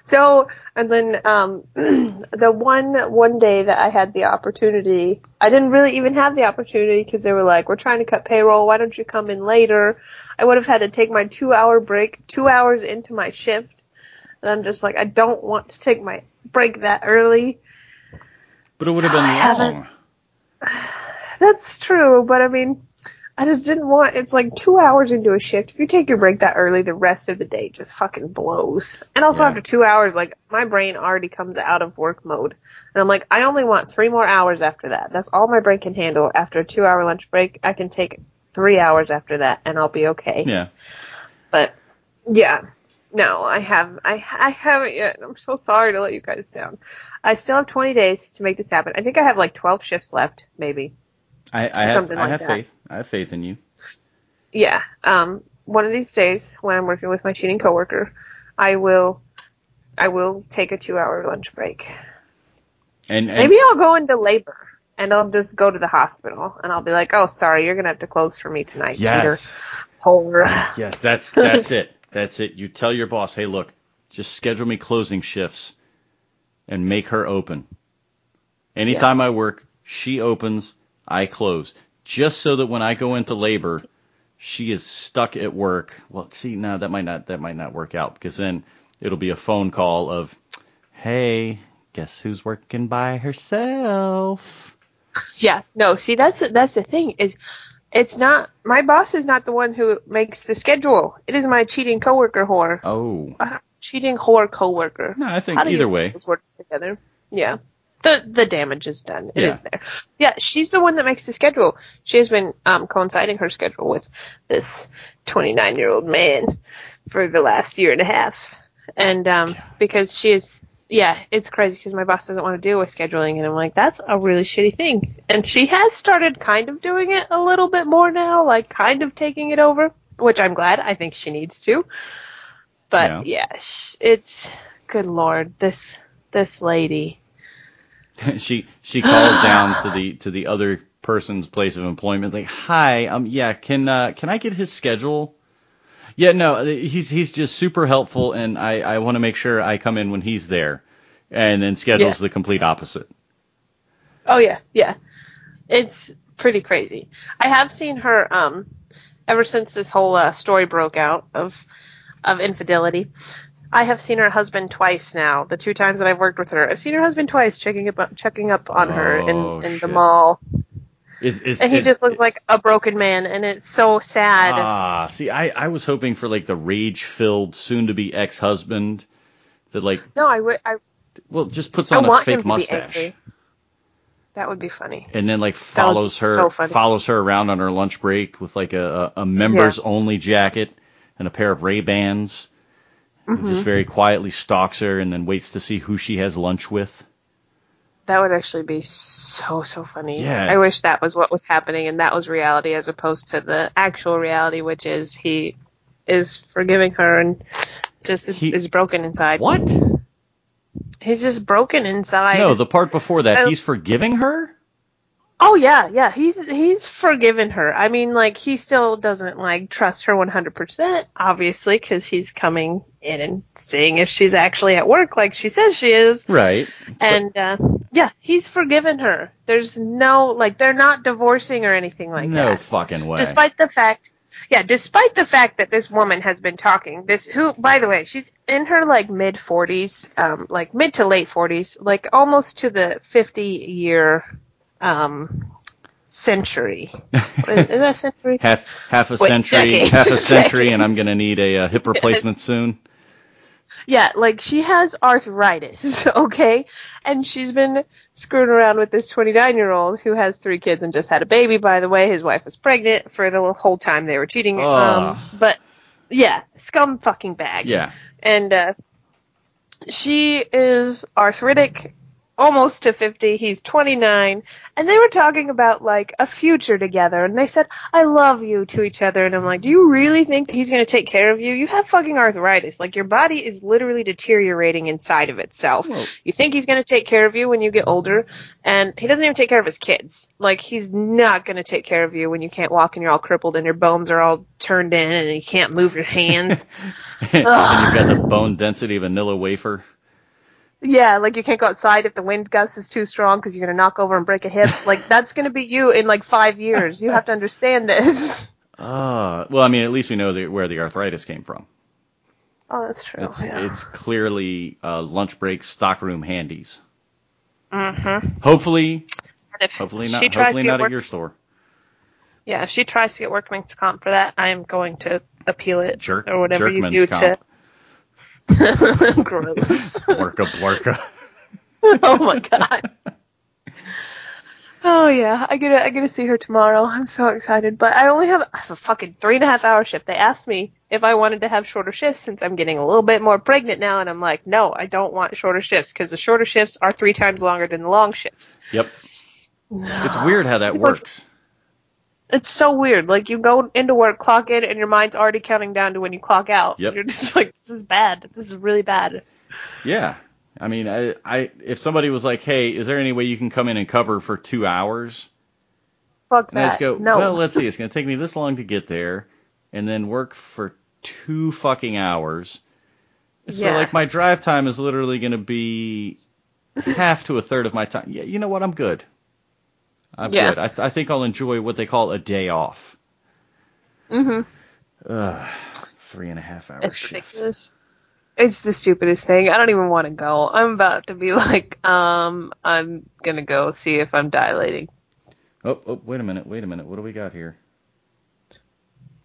So and then um the one one day that I had the opportunity, I didn't really even have the opportunity because they were like, "We're trying to cut payroll. Why don't you come in later?" I would have had to take my two hour break, two hours into my shift, and I'm just like, I don't want to take my break that early.
But it would have
So
been long.
That's true, but I mean, I just didn't want. It's like two hours into a shift. If you take your break that early, the rest of the day just fucking blows. And also
Yeah.
after two hours, like my brain already comes out of work mode, and I'm like, I only want three more hours after that. That's all my brain can handle. After a two hour lunch break, I can take three hours after that, and I'll be okay.
Yeah.
But yeah, no, I have, I, I haven't yet. I'm so sorry to let you guys down. I still have 20 days to make this happen. I think I have like 12 shifts left, maybe.
I, I have, I
like
have faith. I have faith in you.
Yeah. Um, one of these days when I'm working with my cheating coworker, I will, I will take a two hour lunch break.
And, and
Maybe I'll go into labor and I'll just go to the hospital and I'll be like, oh, sorry, you're going to have to close for me tonight, cheater.
yes,
Whore.
yes, that's that's it. That's it. You tell your boss, hey, look, just schedule me closing shifts, and make her open. Anytime I work, she opens, I close, just so that when I go into labor, she is stuck at work. Well, see, no, that might not that might not work out because then it'll be a phone call of, hey, guess who's working by herself?
Yeah, no, see that's that's the thing is it's not my boss is not the one who makes the schedule. It is my cheating coworker whore.
Oh,
Uh, cheating whore coworker.
no, I think either way.
those words together? Yeah. The the damage is done. It
Yeah.
is there. Yeah, she's the one that makes the schedule. She has been um coinciding her schedule with this 29 year old man for the last year and a half, and um because she is. Yeah, it's crazy because my boss doesn't want to deal with scheduling, and I'm like, that's a really shitty thing. And she has started kind of doing it a little bit more now, like kind of taking it over, which I'm glad. I think she needs to. But yeah, sh it's good lord, this this lady.
she she calls down to the to the other person's place of employment like hi um yeah can uh can i get his schedule yeah no he's he's just super helpful and i i want to make sure i come in when he's there and then schedules
Yeah.
the complete opposite
Oh yeah, yeah. It's pretty crazy. I have seen her um ever since this whole uh, story broke out of of infidelity. I have seen her husband twice now. The two times that I've worked with her, I've seen her husband twice checking up checking up on her
Oh,
in in the mall,
is is
and he
is-
just looks like a broken man, and it's so sad.
ah see i i was hoping for like the rage filled soon to be ex-husband that like
no, I would. I
well just puts on a
want him
fake
to
mustache
be. That would be funny.
and then like follows her
so funny.
follows her around on her lunch break with like a, a, a members only jacket and a pair of Ray Bans.
Mm-hmm.
Just very quietly stalks her and then waits to see who she has lunch with.
That would actually be so so funny.
Yeah.
I wish that was what was happening and that was reality as opposed to the actual reality, which is he is forgiving her and just is,
He-
is broken inside.
What?
He's just broken inside.
No, the part before that, he's forgiving her.
Oh yeah, yeah. He's he's forgiven her. I mean, like he still doesn't like trust her 100%, obviously, because he's coming in and seeing if she's actually at work like she says she is.
Right.
And uh, yeah, he's forgiven her. There's no like they're not divorcing or anything like
no
that.
No fucking way.
Despite the fact, yeah, despite the fact that this woman has been talking, this who, by the way, she's in her like mid 40s, um, like mid to late 40s, like almost to the 50 year um, century. Is, is that century?
half half a
Wait,
century,
decade.
half a century, and I'm gonna need a, uh hip replacement soon.
Yeah, like she has arthritis, okay? And she's been screwing around with this 29 year old who has three kids and just had a baby, by the way. His wife was pregnant for the whole time they were cheating. Um, but yeah, scum fucking bag.
Yeah.
And, uh, she is arthritic, almost to 50. He's 29. And they were talking about like a future together. And they said, I love you to each other. And I'm like, do you really think he's going to take care of you? You have fucking arthritis. Like your body is literally deteriorating inside of itself.
Well-
you think he's going to take care of you when you get older. And he doesn't even take care of his kids. Like he's not going to take care of you when you can't walk and you're all crippled and your bones are all turned in and you can't move your hands.
and you've got the bone density of a Nilla wafer.
Yeah, like you can't go outside if the wind gust is too strong because you're gonna knock over and break a hip. Like that's gonna be you in like five years. You have to understand this.
Ah, well, I mean, at least we know the, where the arthritis came from.
Oh, that's true.
It's
yeah.
it's clearly uh, lunch break stockroom handies.
mm-hmm.
Hopefully, hopefully
she
not.
tries
Hopefully
to
not
work,
at your store.
yeah, if she tries to get workman's comp for that, I am going to appeal it
Jerk-
or whatever you do
comp.
to. Gross.
Blurka blurka.
oh my god. Oh yeah, I get to I get to see her tomorrow. I'm so excited, but I only have I have a fucking three and a half hour shift. They asked me if I wanted to have shorter shifts since I'm getting a little bit more pregnant now, and I'm like, no, I don't want shorter shifts because the shorter shifts are three times longer than the long shifts.
Yep. It's weird how that works.
It's so weird. Like you go into work, clock in, and your mind's already counting down to when you clock out.
Yep.
You're just like, this is bad. This is really bad.
Yeah. I mean, I, I, if somebody was like, "Hey, is there any way you can come in and cover for two hours?"
Fuck
And I
that.
just go,
no.
"Well, let's see. It's going to take me this long to get there, and then work for two fucking hours." So,
Yeah.
like, my drive time is literally going to be half to a third of my time. Yeah, you know what? I'm good. I'm
Yeah.
good. I, th- I think I'll enjoy what they call a day off.
mm-hmm.
Ugh, three and a half hours.
It's ridiculous. It's the stupidest thing. I don't even want to go. I'm about to be like, um, I'm gonna go see if I'm dilating.
Oh, oh, wait a minute. Wait a minute. What do we got here?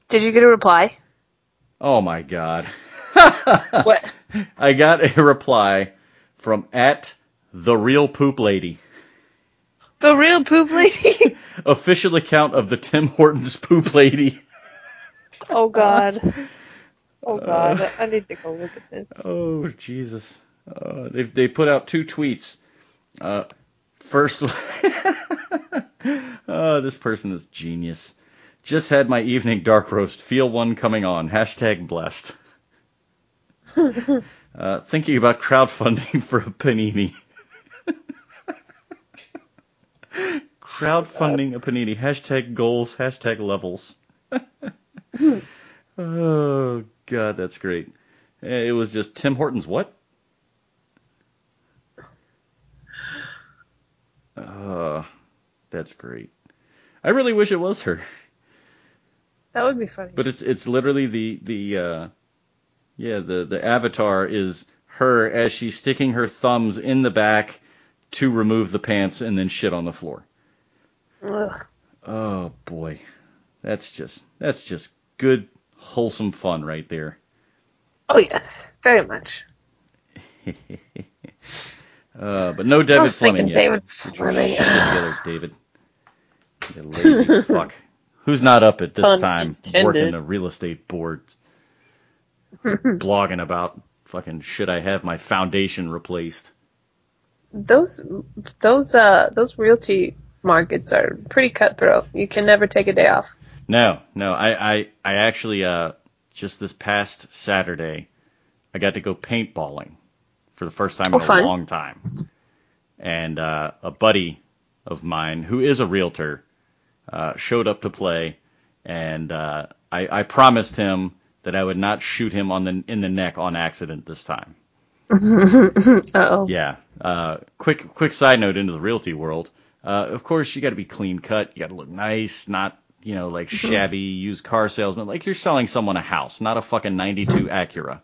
Did you get a reply?
Oh my god.
What?
I got a reply from at the real poop lady.
The real poop lady?
Official account of the Tim Hortons poop lady.
oh god. Oh god. I need to go look at this.
Oh Jesus. Uh, they they put out two tweets. Uh, first, oh, this person is genius. Just had my evening dark roast. Feel one coming on. Hashtag blessed. uh, thinking about crowdfunding for a panini. Crowdfunding a panini. Hashtag goals. Hashtag levels. oh God, that's great. Eh, It was just Tim Hortons. What? Uh, that's great. I really wish it was her,
That would be funny.
but it's it's literally the the uh, yeah the the avatar is her as she's sticking her thumbs in the back to remove the pants and then shit on the floor.
Ugh.
Oh boy, that's just that's just good wholesome fun right there.
Oh yes, very much.
Uh, but no David I
was thinking
Fleming yet.
David Fleming.
together, David. You lazy fuck. Who's not up at this
Pun
time
intended.
working the real estate boards, blogging about fucking should I have my foundation replaced?
Those those uh those realty markets are pretty cutthroat. You can never take a day off.
No, no. I, I, I actually, uh, just this past Saturday, I got to go paintballing for the first time
Oh,
in a
fun.
long time. And, uh, a buddy, of mine, who is a realtor, uh, showed up to play, and uh, I, I promised him that I would not shoot him on the in the neck on accident this time.
Uh-oh.
Yeah. Uh, quick quick side note into the realty world. Uh, of course, you got to be clean cut. You got to look nice, not you know like shabby used car salesman. Like you're selling someone a house, not a fucking '92 Acura.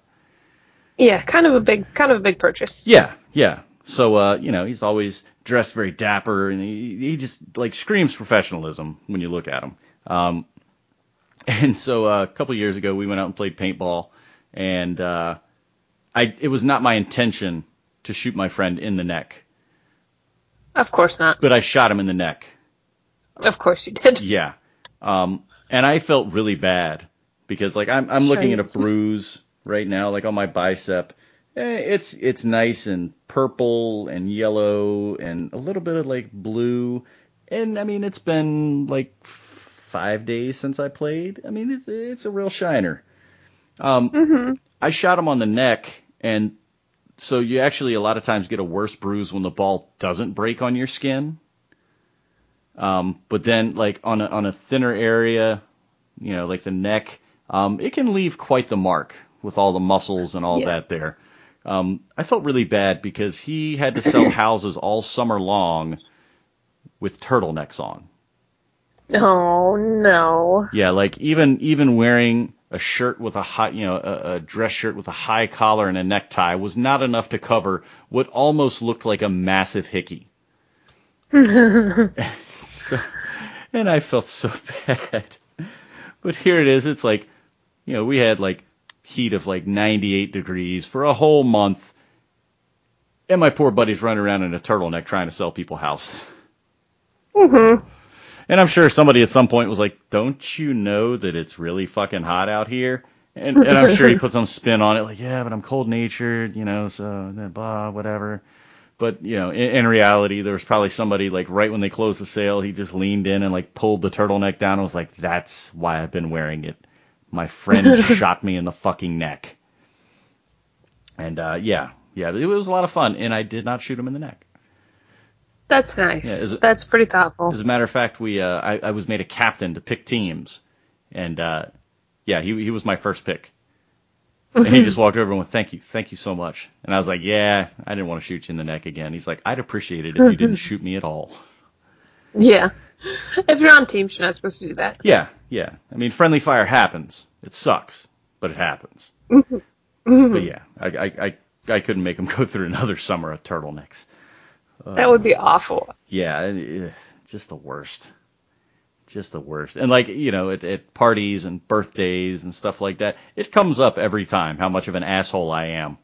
Yeah, kind of a big, kind of a big purchase.
Yeah, yeah. So uh, you know, he's always dressed very dapper, and he he just like screams professionalism when you look at him. Um, and so uh, a couple years ago, we went out and played paintball, and uh, I it was not my intention to shoot my friend in the neck,
Of course not.
but I shot him in the neck.
Of course you did.
Yeah. Um, and I felt really bad because like I'm I'm looking at a bruise right now, like on my bicep. Eh, It's it's nice and purple and yellow and a little bit of like blue. And I mean, it's been like five days since I played. I mean, it's it's a real shiner. Um, I shot him on the neck, and so you actually a lot of times get a worse bruise when the ball doesn't break on your skin. Um, but then like on a on a thinner area, you know, like the neck, um, it can leave quite the mark with all the muscles and all
Yeah.
that there. Um, I felt really bad because he had to sell houses all summer long with turtlenecks on.
Oh no.
Yeah, like even even wearing a shirt with a high, you know, a, a dress shirt with a high collar and a necktie was not enough to cover what almost looked like a massive hickey. so, and I felt so bad. But here it is. It's like, you know, we had like heat of like 98 degrees for a whole month, and my poor buddy's running around in a turtleneck trying to sell people houses. Mm-hmm. And I'm sure somebody at some point was like, "Don't you know that it's really fucking hot out here?" And, and I'm sure he put some spin on it, like, "Yeah, but I'm cold natured, you know, so blah, whatever." But you know, in, in reality, there was probably somebody like right when they closed the sale, he just leaned in and like pulled the turtleneck down and was like, "That's why I've been wearing it. My friend shot me in the fucking neck." And uh, yeah, yeah, it was a lot of fun, and I did not shoot him in the neck.
That's nice.
Yeah, it-
That's pretty thoughtful.
As a matter of fact, we uh, I, I was made a captain to pick teams, and uh, yeah, he he was my first pick. And he just walked over and went, "Thank you, thank you so much." And I was like, "Yeah, I didn't want to shoot you in the neck again." He's like, "I'd appreciate it if you didn't shoot me at all."
Yeah. If you're on teams, you're not supposed to do that.
Yeah, yeah. I mean, friendly fire happens. It sucks, but it happens. but yeah, I, I I I couldn't make him go through another summer of turtlenecks.
That would be awful.
Yeah, eh, just the worst. Just the worst. And like, you know, at, at parties and birthdays and stuff like that, it comes up every time how much of an asshole I am.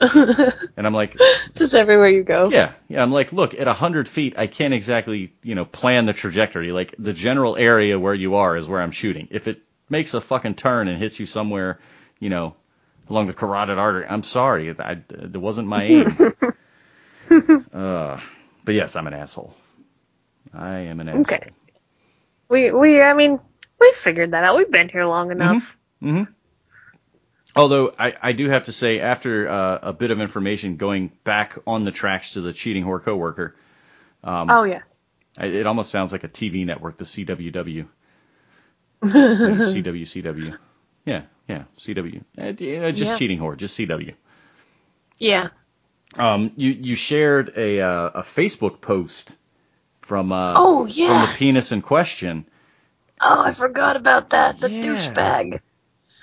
and I'm like,
Just everywhere you go.
yeah, yeah, I'm like, look, at a hundred feet, I can't exactly, you know, plan the trajectory. Like the general area where you are is where I'm shooting. If it makes a fucking turn and hits you somewhere, you know, along the carotid artery, I'm sorry, I, it wasn't my aim. uh, but yes, I'm an asshole. I am an asshole.
Okay. We we I mean we figured that out. We've been here long enough. Mhm.
Although I, I do have to say, after uh, a bit of information going back on the tracks to the cheating whore coworker,
Oh yes.
I- it almost sounds like a TV network, the CWW. CW, CW. Yeah, yeah, CW. Uh, just
Yeah.
cheating whore, just CW.
Yeah.
Um, you you shared a uh, a Facebook post from uh,
Oh
from the penis in question.
Oh, I forgot about that. The
Yeah.
douchebag.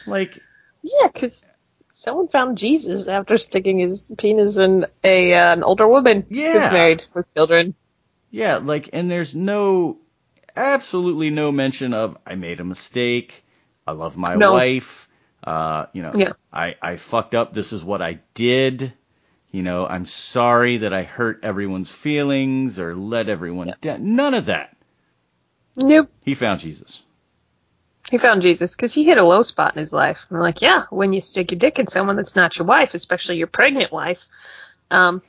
Like,
Yeah, because someone found Jesus after sticking his penis in a uh, an older woman who's
Yeah.
married with children.
Yeah, like, and there's no, absolutely no mention of I made a mistake. I love my
No.
wife. Uh, you know,
Yeah.
I I fucked up. This is what I did. You know, I'm sorry that I hurt everyone's feelings or let everyone down. None of that.
Nope.
He found Jesus.
He found Jesus because he hit a low spot in his life. And I'm like, yeah, when you stick your dick in someone that's not your wife, especially your pregnant wife, um,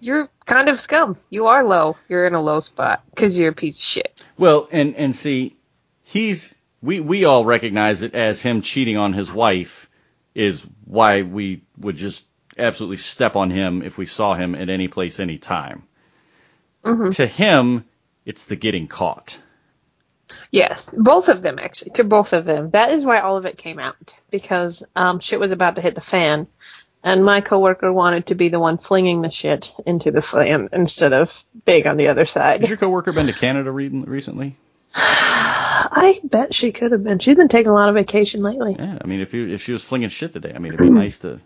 you're kind of scum. You are low. You're in a low spot because you're a piece of shit.
Well, and and see, he's we we all recognize it as him cheating on his wife is why we would just absolutely step on him if we saw him at any place, any time. To him, it's the getting caught.
Yes, both of them actually. To both of them. That is why all of it came out because um, shit was about to hit the fan, and my coworker wanted to be the one flinging the shit into the fan instead of being on the other side.
Has your coworker been to Canada re- recently?
I bet she could have been. She's been taking a lot of vacation lately.
Yeah, I mean, if you if she was flinging shit today, I mean, it'd be nice to.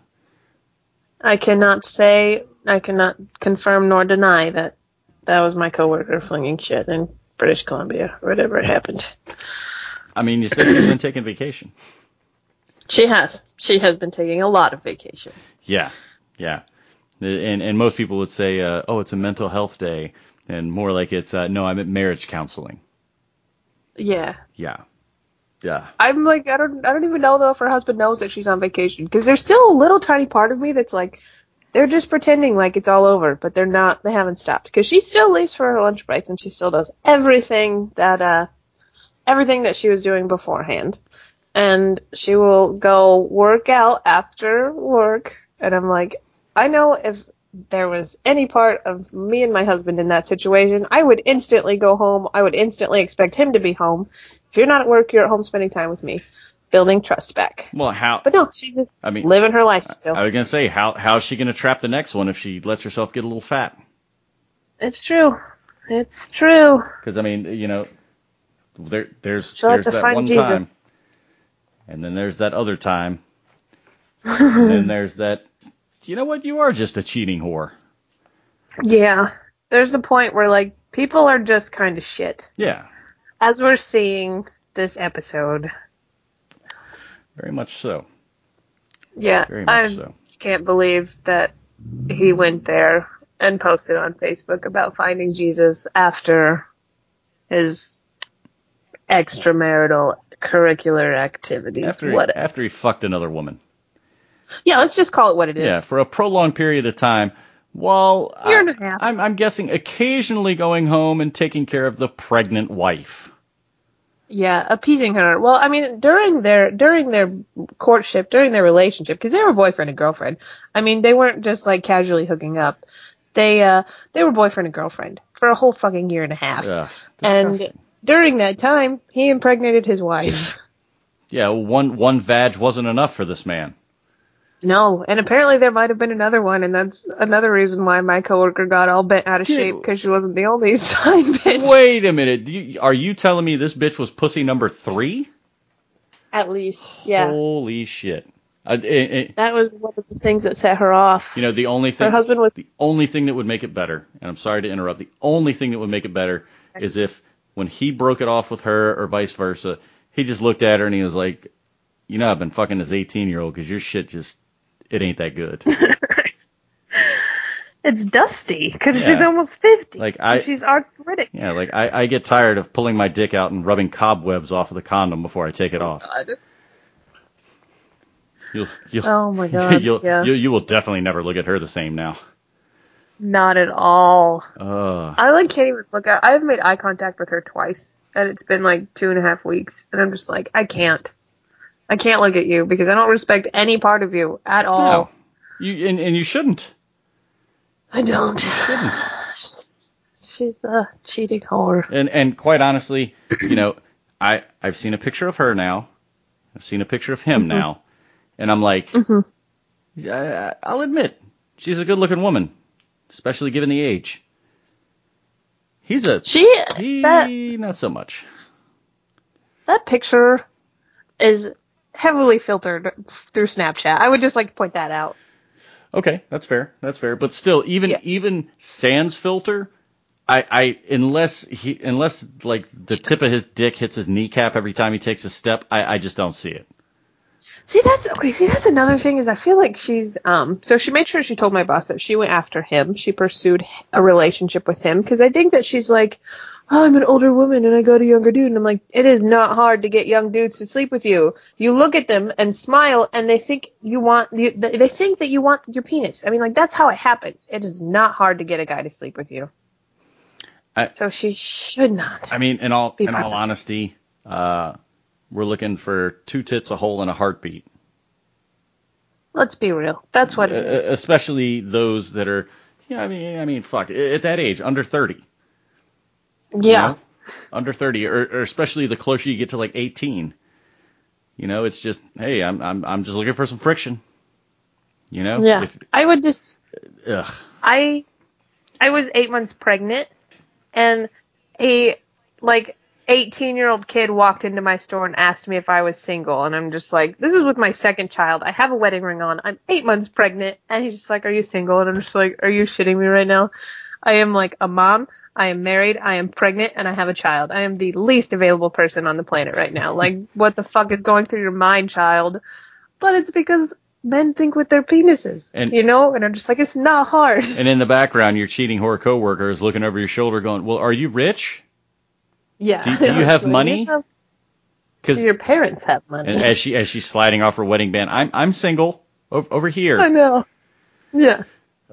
I cannot say, I cannot confirm nor deny that that was my coworker flinging shit in British Columbia or whatever it happened.
I mean, you said she's been taking vacation.
She has. She has been taking a lot of vacation.
Yeah, yeah, and and most people would say, uh, oh, it's a mental health day, and more like it's uh, no, I'm at marriage counseling.
Yeah.
Yeah, yeah.
I'm like, I don't, I don't even know though if her husband knows that she's on vacation because there's still a little tiny part of me that's like, they're just pretending like it's all over, but they're not. They haven't stopped because she still leaves for her lunch breaks and she still does everything that, uh, everything that she was doing beforehand, and she will go work out after work, and I'm like, I know if there was any part of me and my husband in that situation, I would instantly go home. I would instantly expect him to be home. If you're not at work, you're at home spending time with me, building trust back.
Well, how?
But no, she's just
I mean-
living her life still.
I was gonna say, how how's she gonna trap the next one if she lets herself get a little fat?
it's true. It's true.
Because I mean, you know, there there's
She'll have
there's
to
that one
Jesus.
time, and then there's that other time, and then there's that. You know what? You are just a cheating whore.
Yeah. There's a point where like people are just kind of shit.
Yeah,
As we're seeing this episode.
very much so.
Yeah.
Very much
I
so.
can't believe that he went there and posted on Facebook about finding Jesus after his extramarital curricular activities.
After
what?
he, after he fucked another woman.
yeah, let's just call it what it is.
Yeah, for a prolonged period of time. While
Year
I-
half.
I'm, I'm guessing occasionally going home and taking care of the pregnant wife.
Yeah, appeasing her. Well, I mean, during their during their courtship, during their relationship, because they were boyfriend and girlfriend. I mean, they weren't just like casually hooking up. They uh they were boyfriend and girlfriend for a whole fucking year and a half.
Ugh,
and during that time, he impregnated his wife.
yeah, one one vag wasn't enough for this man.
No, and apparently there might have been another one, and that's another reason why my coworker got all bent out of
Dude.
shape because she wasn't the only side bitch.
Wait a minute. Do you, are you telling me this bitch was pussy number three?
At least, yeah.
Holy shit. Uh, eh, eh,
That was one of the things that set her off.
you know, the only thing
her husband was
the only thing that would make it better, and I'm sorry to interrupt, the only thing that would make it better is if when he broke it off with her or vice versa, he just looked at her and he was like, you know, I've been fucking this 18 year old because your shit just, it ain't that good.
It's dusty because
Yeah.
she's almost fifty.
Like, I-
and she's arthritic.
yeah, like I, I get tired of pulling my dick out and rubbing cobwebs off of the condom before I take it off. You'll, you'll,
Oh my god.
you'll,
yeah.
you, you will definitely never look at her the same now.
Not at all.
Uh,
I like can't even look at. I've made eye contact with her twice, and it's been like two and a half weeks, and I'm just like, I can't. I can't look at you because I don't respect any part of you at all.
no. You, and, and you shouldn't.
I don't. She's a cheating whore.
And and quite honestly, you know, I I've seen a picture of her now. I've seen a picture of him mm-hmm. now, and I'm like, mm-hmm. I, I'll admit, she's a good-looking woman, especially given the age. He's a
She
he,
that
not so much.
that picture is heavily filtered through Snapchat. I would just like to point that out.
Okay, that's fair. That's fair. But still, even
Yeah.
even Sans filter, I I unless he unless like the tip of his dick hits his kneecap every time he takes a step, I I just don't see it.
See that's okay. See that's another thing is I feel like she's um. So she made sure she told my boss that she went after him. She pursued a relationship with him because I think that she's like, oh, I'm an older woman and I got a younger dude, and I'm like, it is not hard to get young dudes to sleep with you. You look at them and smile, and they think you want you, they think that you want your penis. I mean, like that's how it happens. It is not hard to get a guy to sleep with you.
I-
so she should not.
I mean, in all in all honesty, uh, we're looking for two tits, a hole, and a heartbeat.
Let's be real. That's what it
Uh, especially those that are, yeah. I mean, I mean, fuck. At that age, under thirty, you
Yeah.
know? Under 30, or, or especially the closer you get to like 18. You know, it's just, hey, I'm, I'm, I'm just looking for some friction. You know?
Yeah.
If,
I would just
ugh.
I I was eight months pregnant and a like 18 year old kid walked into my store and asked me if I was single and I'm just like this is with my second child I have a wedding ring on I'm eight months pregnant and he's just like are you single and I'm just like are you shitting me right now I am like a mom I am married I am pregnant and I have a child I am the least available person on the planet right now like what the fuck is going through your mind child but it's because men think with their penises
And-
you know and I'm just like it's not hard
And in the background, your cheating whore coworker is looking over your shoulder going, well, are you rich?
Yeah.
Do- do you have money? Because
your parents have money?
as she, as she's sliding off her wedding band, I'm, I'm single over, over here.
I know. Yeah.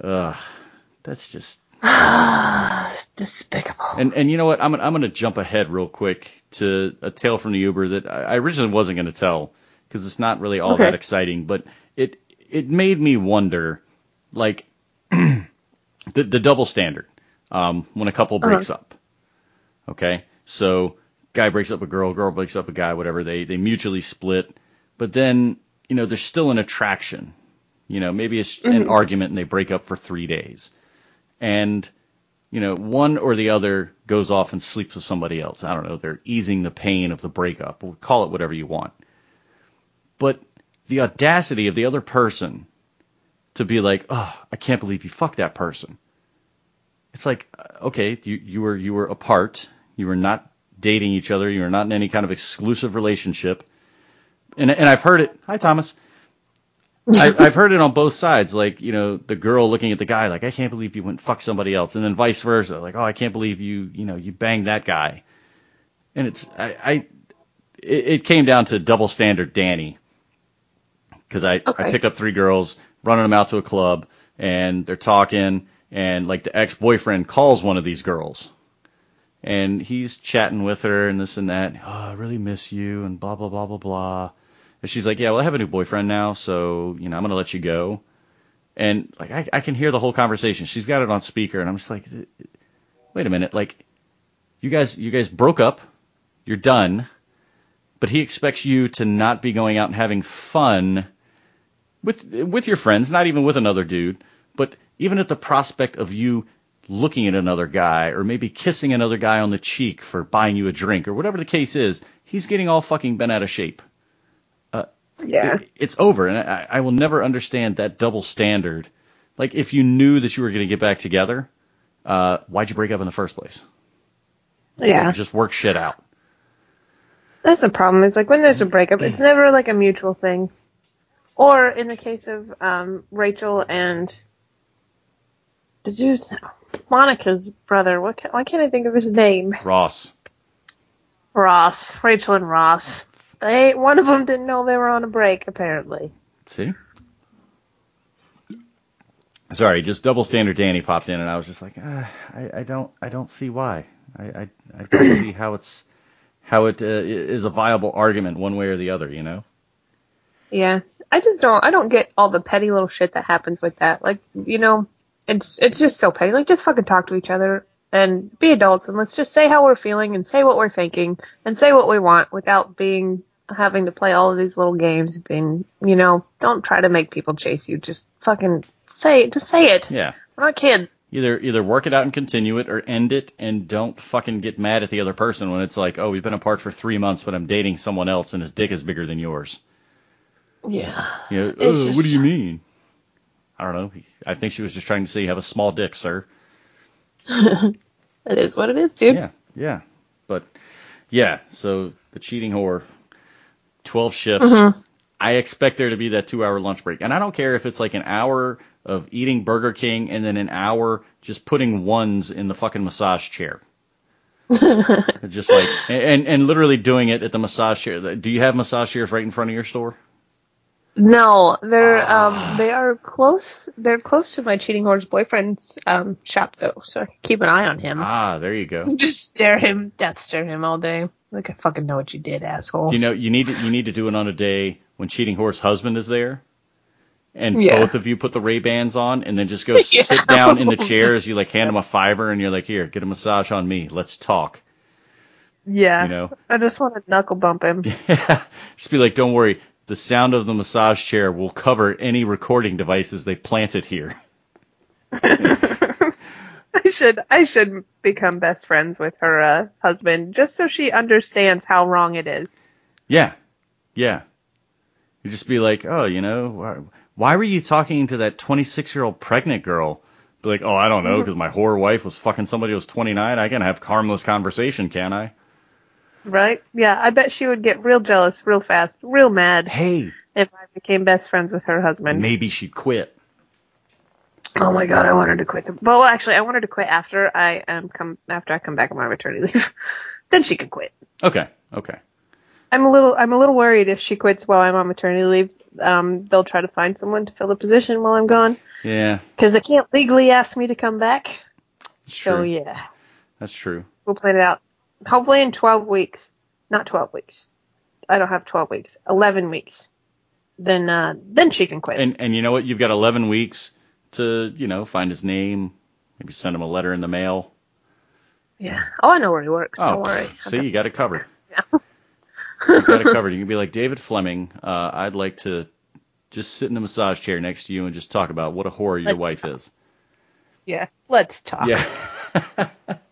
Ugh. That's just,
it's despicable.
And and you know what? I'm I'm going to jump ahead real quick to a tale from the Uber that I originally wasn't going to tell because it's not really all
Okay.
that exciting, but it it made me wonder, like the the double standard um, when a couple breaks up. Okay, so guy breaks up a girl, girl breaks up a guy, whatever. They they mutually split, but then you know there's still an attraction. You know, maybe it's an argument and they break up for three days, and you know, one or the other goes off and sleeps with somebody else. I don't know. They're easing the pain of the breakup. We'll call it whatever you want. But the audacity of the other person to be like, oh, I can't believe you fucked that person. It's like, uh, okay, you, you were, you were apart. You were not dating each other. You were not in any kind of exclusive relationship. And, and I've heard it. Hi, Thomas. I, I've heard it on both sides. Like, you know, the girl looking at the guy, like, I can't believe you went fuck somebody else. And then vice versa. Like, oh, I can't believe you, you know, you banged that guy. And it's, I, I it, it came down to double standard Danny. Cause I, I
Okay.
pick up three girls, running them out to a club, and they're talking, and like the ex-boyfriend calls one of these girls. And he's chatting with her and this and that. Oh, I really miss you and blah, blah, blah, blah, blah. And she's like, yeah, well, I have a new boyfriend now, so, you know, I'm to let you go. And like, I, I can hear the whole conversation. She's got it on speaker and I'm just like, wait a minute. Like, you guys, you guys broke up. You're done. But he expects you to not be going out and having fun with, with your friends, not even with another dude, but even at the prospect of you looking at another guy or maybe kissing another guy on the cheek for buying you a drink or whatever the case is, he's getting all fucking bent out of shape
yeah.
it- it's over, and I, I will never understand that double standard. Like, if you knew that you were going to get back together, uh, why'd you break up in the first place?
Yeah.
Just work shit out.
That's the problem. It's like when there's a breakup, it's never like a mutual thing. Or in the case of um, Rachel and the dude's Monica's brother. What? Can, why can't I think of his name?
Ross.
Ross. Rachel and Ross. They one of them didn't know they were on a break. Apparently.
See? Sorry, just double standard Danny popped in, and I was just like, ah, I, I don't, I don't see why. I, I, I don't see how it's, how it uh, is a viable argument one way or the other. You know?
Yeah, I just don't. I don't get all the petty little shit that happens with that. Like, you know, it's it's just so petty. Like, just fucking talk to each other and be adults, and let's just say how we're feeling and say what we're thinking and say what we want without being having to play all of these little games. Being, you know, don't try to make people chase you. Just fucking say it. Just say it.
Yeah.
We're not kids.
Either either work it out and continue it, or end it and don't fucking get mad at the other person when it's like, oh, we've been apart for three months, but I'm dating someone else and his dick is bigger than yours.
Yeah.
You know, "Oh, what do you mean? I don't know. I think she was just trying to say you have a small dick, sir.
It is what it is, dude.
Yeah, yeah. But yeah, so the cheating whore, twelve shifts. Mm-hmm. I expect there to be that two hour lunch break. And I don't care if it's like an hour of eating Burger King and then an hour just putting ones in the fucking massage chair. just like and and literally doing it at the massage chair. Do you have massage chairs right in front of your store?
No, they're um they are close. They're close to my cheating horse boyfriend's um shop though, so keep an eye on him.
Ah, there you go.
Just stare him, death stare him all day. Like I fucking know what you did, asshole.
You know, you need to, you need to do it on a day when cheating horse husband is there, and
Yeah.
both of you put the Ray Bans on, and then just go sit down in the chair as you like hand him a fiver, and you're like, "Here, get a massage on me. Let's talk."
Yeah.
You know,
I just want to knuckle bump him. Yeah.
just be like, "Don't worry, the sound of the massage chair will cover any recording devices they've planted here."
I should I should become best friends with her uh, husband just so she understands how wrong it is.
Yeah, yeah. You just be like, "Oh, you know, why, why were you talking to that 26 year old pregnant girl?" Be like, "Oh, I don't know, because my whore wife was fucking somebody who was 29. I can have harmless conversation, can I?"
Right? Yeah, I bet she would get real jealous real fast, real mad
Hey,
if I became best friends with her husband.
maybe she'd quit.
Oh my god, I want her to quit. Well, actually, I want her to quit after I um come after I come back on my maternity leave. then she can quit.
Okay, okay.
I'm a little I'm a little worried if she quits while I'm on maternity leave. Um, they'll try to find someone to fill the position while I'm gone
Yeah,
because they can't legally ask me to come back.
that's
So
true.
yeah,
That's true.
we'll plan it out. Hopefully in 12 weeks, not 12 weeks. I don't have 12 weeks. 11 weeks. Then uh then she can quit.
And and you know what? You've got 11 weeks to you know find his name, maybe send him a letter in the mail.
yeah. Oh, I know where he works.
Oh,
Don't worry.
see, you got it covered.
Yeah.
you got it covered. You can be like David Fleming. Uh, I'd like to just sit in the massage chair next to you and just talk about what a whore your
Let's
wife
talk.
is.
Yeah. Let's talk.
Yeah.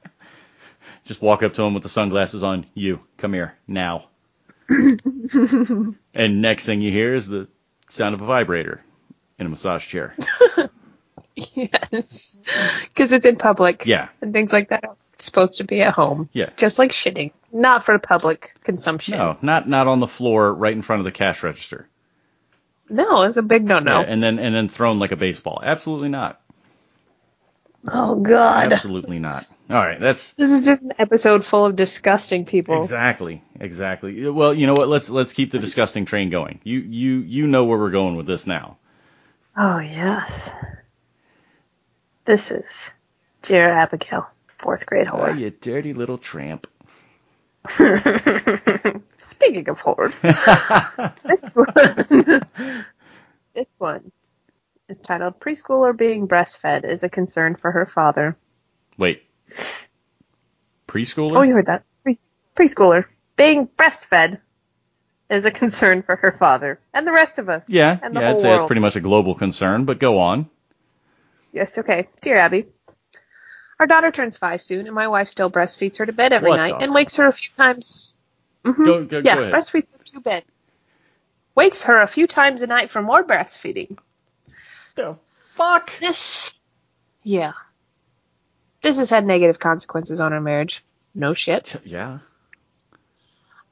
just walk up to him with the sunglasses on. You come here now. and next thing you hear is the sound of a vibrator in a massage chair.
Yes. Because it's in public.
Yeah.
And things like that are supposed to be at home.
Yeah.
Just like shitting. Not for public consumption.
No, not not on the floor right in front of the cash register.
No, it's a big no no.
Yeah, and then and then thrown like a baseball. Absolutely not.
Oh God.
Absolutely not. All right, that's
This is just an episode full of disgusting people.
exactly exactly. Well, you know what? Let's let's keep the disgusting train going. You you you know where we're going with this now.
Oh yes. This is Dear Abigail, fourth grade
Oh,
whore.
you dirty little tramp.
Speaking of whores, this one, this one is titled "Preschooler Being Breastfed is a Concern for Her Father."
Wait. Preschooler?
Oh, you heard that? Pre- preschooler being breastfed is a concern for her father and the rest of us.
yeah,
and the
yeah, I'd say
world.
it's pretty much a global concern, but go on.
Yes, okay. Dear Abby, our daughter turns five soon, and my wife still breastfeeds her to bed every
What
night
the
and wakes her a few times. Mhm.
Go, go,
yeah,
go
breastfeeds her to bed. Wakes her a few times a night for more breastfeeding.
The fuck?
This, yeah. This has had negative consequences on our marriage. No shit.
Yeah.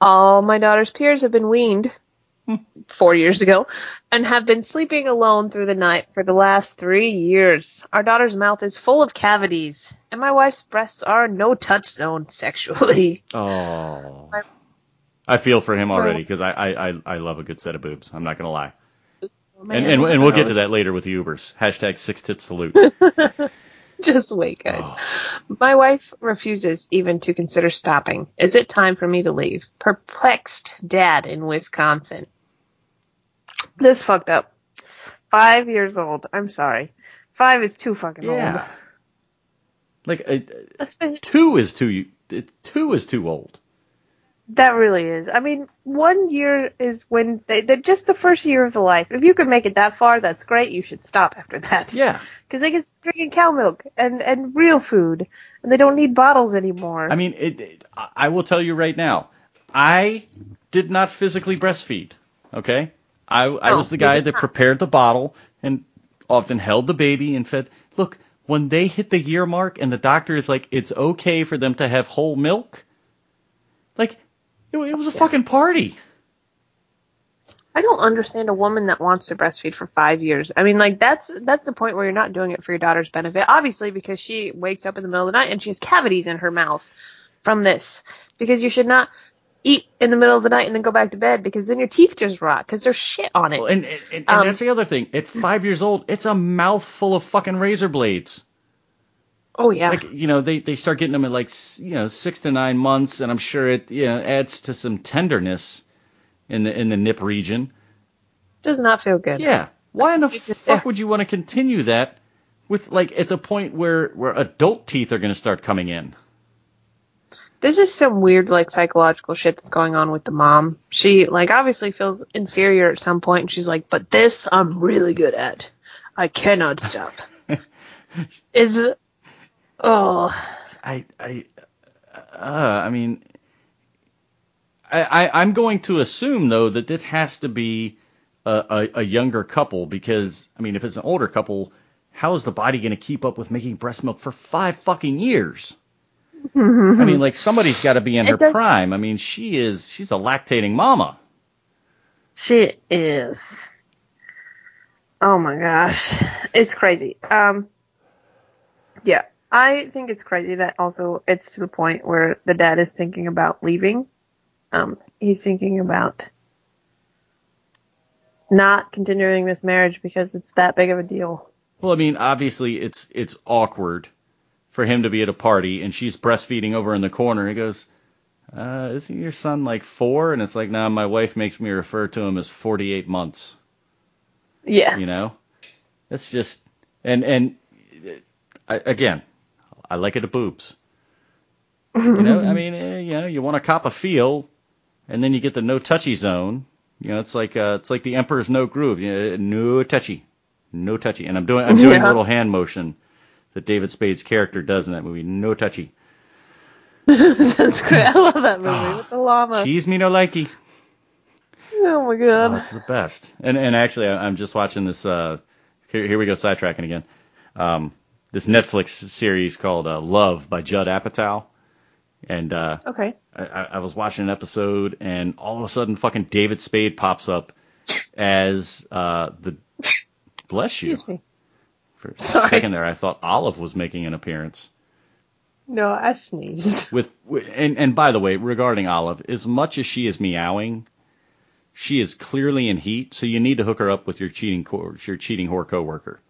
All my daughter's peers have been weaned four years ago and have been sleeping alone through the night for the last three years. Our daughter's mouth is full of cavities, and my wife's breasts are no touch zone sexually.
Oh.
My-
I feel for him already because I, I, I, I love a good set of boobs. I'm not gonna lie.
Oh.
And, and and we'll get to that later with the Ubers. Hashtag six tit salute.
Just wait, guys.
Oh.
My wife refuses even to consider stopping. Is it time for me to leave? Perplexed dad in Wisconsin. This fucked up. Five years old. I'm sorry. Five is too fucking
Yeah.
old.
Like uh,
Especially,
two is too two is too old.
That really is. I mean, one year is when they, they're just the first year of the life. If you can make it that far, that's great. You should stop after that.
Yeah.
Because they get drinking cow milk and, and real food, and they don't need bottles anymore.
I mean, it, it, I I will tell you right now, I did not physically breastfeed. Okay, I I
Oh,
was the
oh.
guy that prepared the bottle and often held the baby and fed. Look, when they hit the year mark and the doctor is like, it's okay for them to have whole milk, like it, it was a fucking party.
I don't understand a woman that wants to breastfeed for five years. I mean, like that's that's the point where you're not doing it for your daughter's benefit, obviously, because she wakes up in the middle of the night and she has cavities in her mouth from this. Because you should not eat in the middle of the night and then go back to bed because then your teeth just rot because there's shit on it.
Well, and and, and,
Um,
that's the other thing. At five years old, it's a mouthful of fucking razor blades.
Oh yeah,
like you know they they start getting them at like you know six to nine months and i'm sure it you know adds to some tenderness in the in the nip region
does not feel good.
yeah Why in the
It's
fuck would you want to continue that with like at the point where where adult teeth are going to start coming in?
This is some weird like psychological shit that's going on with the mom. She like obviously feels inferior at some point and she's like, "But this I'm really good at. I cannot stop." is oh,
I I uh, I mean I, I I'm going to assume though that this has to be a, a, a younger couple because I mean if it's an older couple, how is the body going to keep up with making breast milk for five fucking years? I mean, like somebody's got to be in
It
her
does-
prime. I mean, she is she's a lactating mama.
she is. Oh my gosh. It's crazy. Um yeah, I think it's crazy that also it's to the point where the dad is thinking about leaving. Um he's thinking about not continuing this marriage because it's that big of a deal.
Well, I mean, obviously it's it's awkward for him to be at a party and she's breastfeeding over in the corner. He goes, uh, "Isn't your son like four? And it's like, "Nah, my wife makes me refer to him as 48 months."
Yes.
You know, it's just and and I, again, I like it at boobs. You know, I mean, eh, you know, you want to cop a feel, and then you get the no touchy zone. You know, it's like uh, it's like the Emperor's New Groove. You know, no touchy, no touchy. And I'm doing I'm doing a little hand motion that David Spade's character does in that movie. No touchy.
That's great. I love that movie with the llama.
Cheese me no likey.
Oh my
Oh,
god.
it's the best. And and actually, I'm just watching this. Uh, here, here we go, sidetracking again. Um, this Netflix series called uh, Love by Judd Apatow, and uh,
Okay.
I, I was watching an episode, and all of a sudden, fucking David Spade pops up as uh, the. Bless you.
Excuse me.
For a second there, I thought Olive was making an appearance.
No, I sneezed.
With and and by the way, regarding Olive, as much as she is meowing, she is clearly in heat. So you need to hook her up with your cheating co- your cheating whore coworker.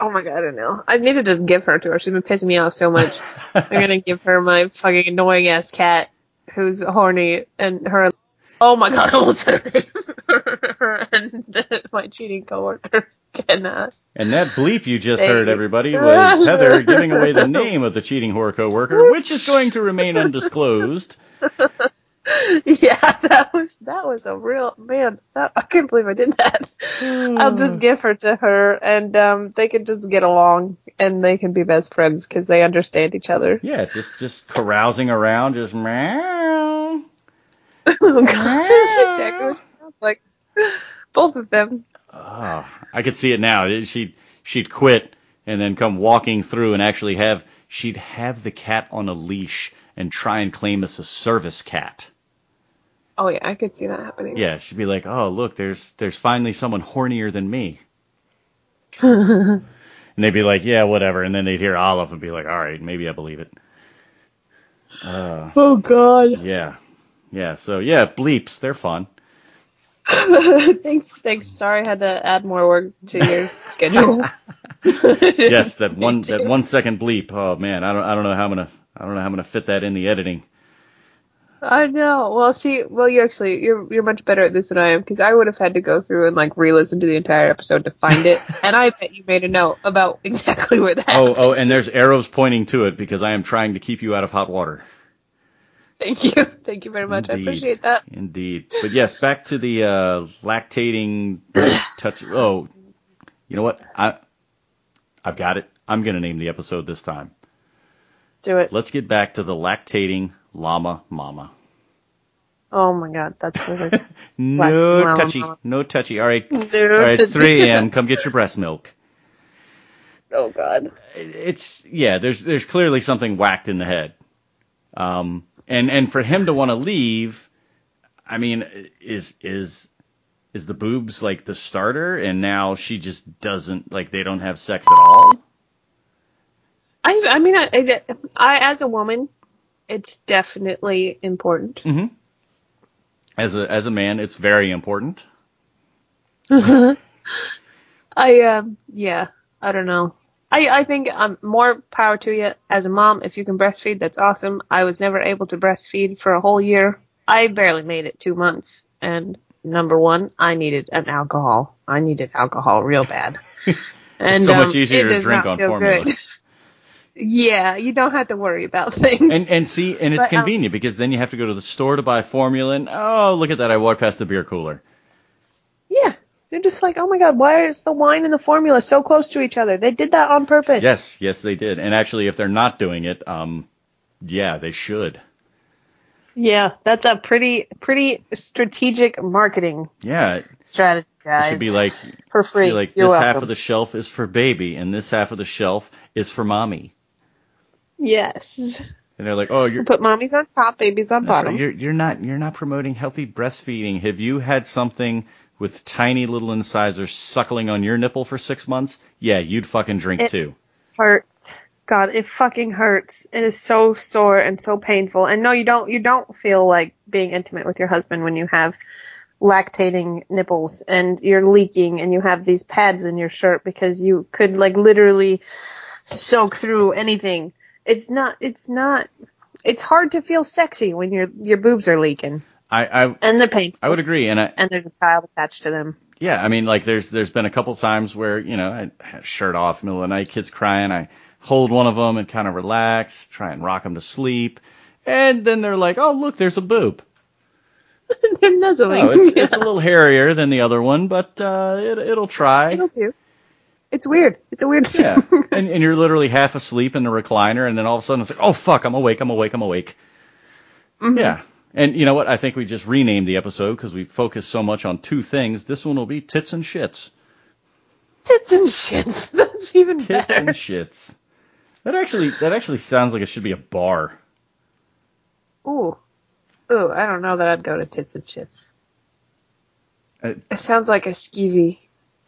Oh my god, I don't know. I need to just give her to her. She's been pissing me off so much. I'm gonna give her my fucking annoying ass cat who's horny and her. Oh my god, I her name. And my cheating coworker cannot.
And that bleep you just
Thank
heard, everybody, was Heather giving away the name of the cheating whore coworker, which is going to remain undisclosed.
Yeah, that was that was a real man. That, I can't believe I did that. I'll just give her to her, and um, they can just get along, and they can be best friends because they understand each other.
Yeah, just just carousing around, just meow.
oh that's exactly what sounds like. Both of them.
Oh, I could see it now. She'd she'd quit and then come walking through and actually have she'd have the cat on a leash and try and claim it's a service cat.
Oh yeah, I could see that happening.
Yeah, she'd be like, "Oh, look, there's there's finally someone hornier than me." and they'd be like, "Yeah, whatever." And then they'd hear Olive and be like, "All right, maybe I believe it." Uh,
Oh god.
yeah, yeah. So yeah, bleeps, they're fun.
thanks, thanks. Sorry, I had to add more work to your schedule.
Yes, that one that one second bleep. Oh man, I don't I don't know how I'm gonna I don't know how I'm gonna fit that in the editing.
I know. Well, see, well, you actually you're you're much better at this than I am because I would have had to go through and like re-listen to the entire episode to find it, and I bet you made a note about exactly where that.
Oh, oh, and there's arrows pointing to it because I am trying to keep you out of hot water.
Thank you, thank you very much. I appreciate that.
Indeed. But yes, back to the uh, lactating touch. Oh, you know what? I I've got it. I'm gonna name the episode this time.
Do it.
Let's get back to the lactating llama mama.
Oh my god, that's perfect.
No
llama
touchy.
mama.
No touchy. All right.
No,
All right. It's 3 a.m. Come get your breast milk.
Oh god.
it's yeah. There's there's clearly something whacked in the head. Um, and and for him to want to leave, I mean, is is is the boobs like the starter, and now she just doesn't like they don't have sex at all.
I I mean I, I I as a woman, it's definitely important.
Mm-hmm. As a as a man, it's very important.
I um yeah, I don't know. I I think um more power to you as a mom if you can breastfeed. That's awesome. I was never able to breastfeed for a whole year. I barely made it two months, and number one, I needed an alcohol. I needed alcohol real bad. And
so much
um,
easier
it
to drink on formula.
yeah, you don't have to worry about things.
And and see, and it's
But, um,
convenient because then you have to go to the store to buy formula, and oh, look at that! I walked past the beer cooler.
yeah, you're just like, oh my god, why is the wine and the formula so close to each other? They did that on purpose.
Yes, yes, they did. And actually, if they're not doing it, um, yeah, they should.
Yeah, that's a pretty pretty strategic marketing
Yeah, it
strategy, guys.
should be like,
for free.
like
You're
this
welcome.
half of the shelf is for baby, and this half of the shelf is for mommy.
Yes.
And they're like, oh, you're
Put mommies on top, babies on
That's right.
bottom.
You're you're not you're not promoting healthy breastfeeding. Have you had something with tiny little incisors suckling on your nipple for six months? Yeah, you'd fucking drink
It-
too.
hurts. God, it fucking hurts. It is so sore and so painful. And no, you don't you don't feel like being intimate with your husband when you have lactating nipples and you're leaking and you have these pads in your shirt because you could like literally soak through anything. It's not it's not it's hard to feel sexy when your your boobs are leaking
I I,
and they're painful.
I would agree, and I
and there's a child attached to them.
yeah, I mean like there's there's been a couple times where you know I had shirt off, middle of the night, kids crying, I hold one of them and kind of relax, try and rock them to sleep, and then they're like, oh look, there's a boob.
they're nuzzling.
Oh, it's it's a little hairier than the other one, but uh, it it'll try.
It'll do. It's weird. It's a weird thing.
Yeah, and and you're literally half asleep in the recliner, and then all of a sudden it's like, oh fuck, I'm awake, I'm awake, I'm awake. Yeah, and you know what? I think we just renamed the episode because we focused so much on two things. This one will be tits and shits.
Tits and shits. That's even better.
Tits
better.
and shits. That actually that actually sounds like it should be a bar.
Ooh. Ooh, I don't know that I'd go to tits and shits.
Uh,
It sounds like a skeevy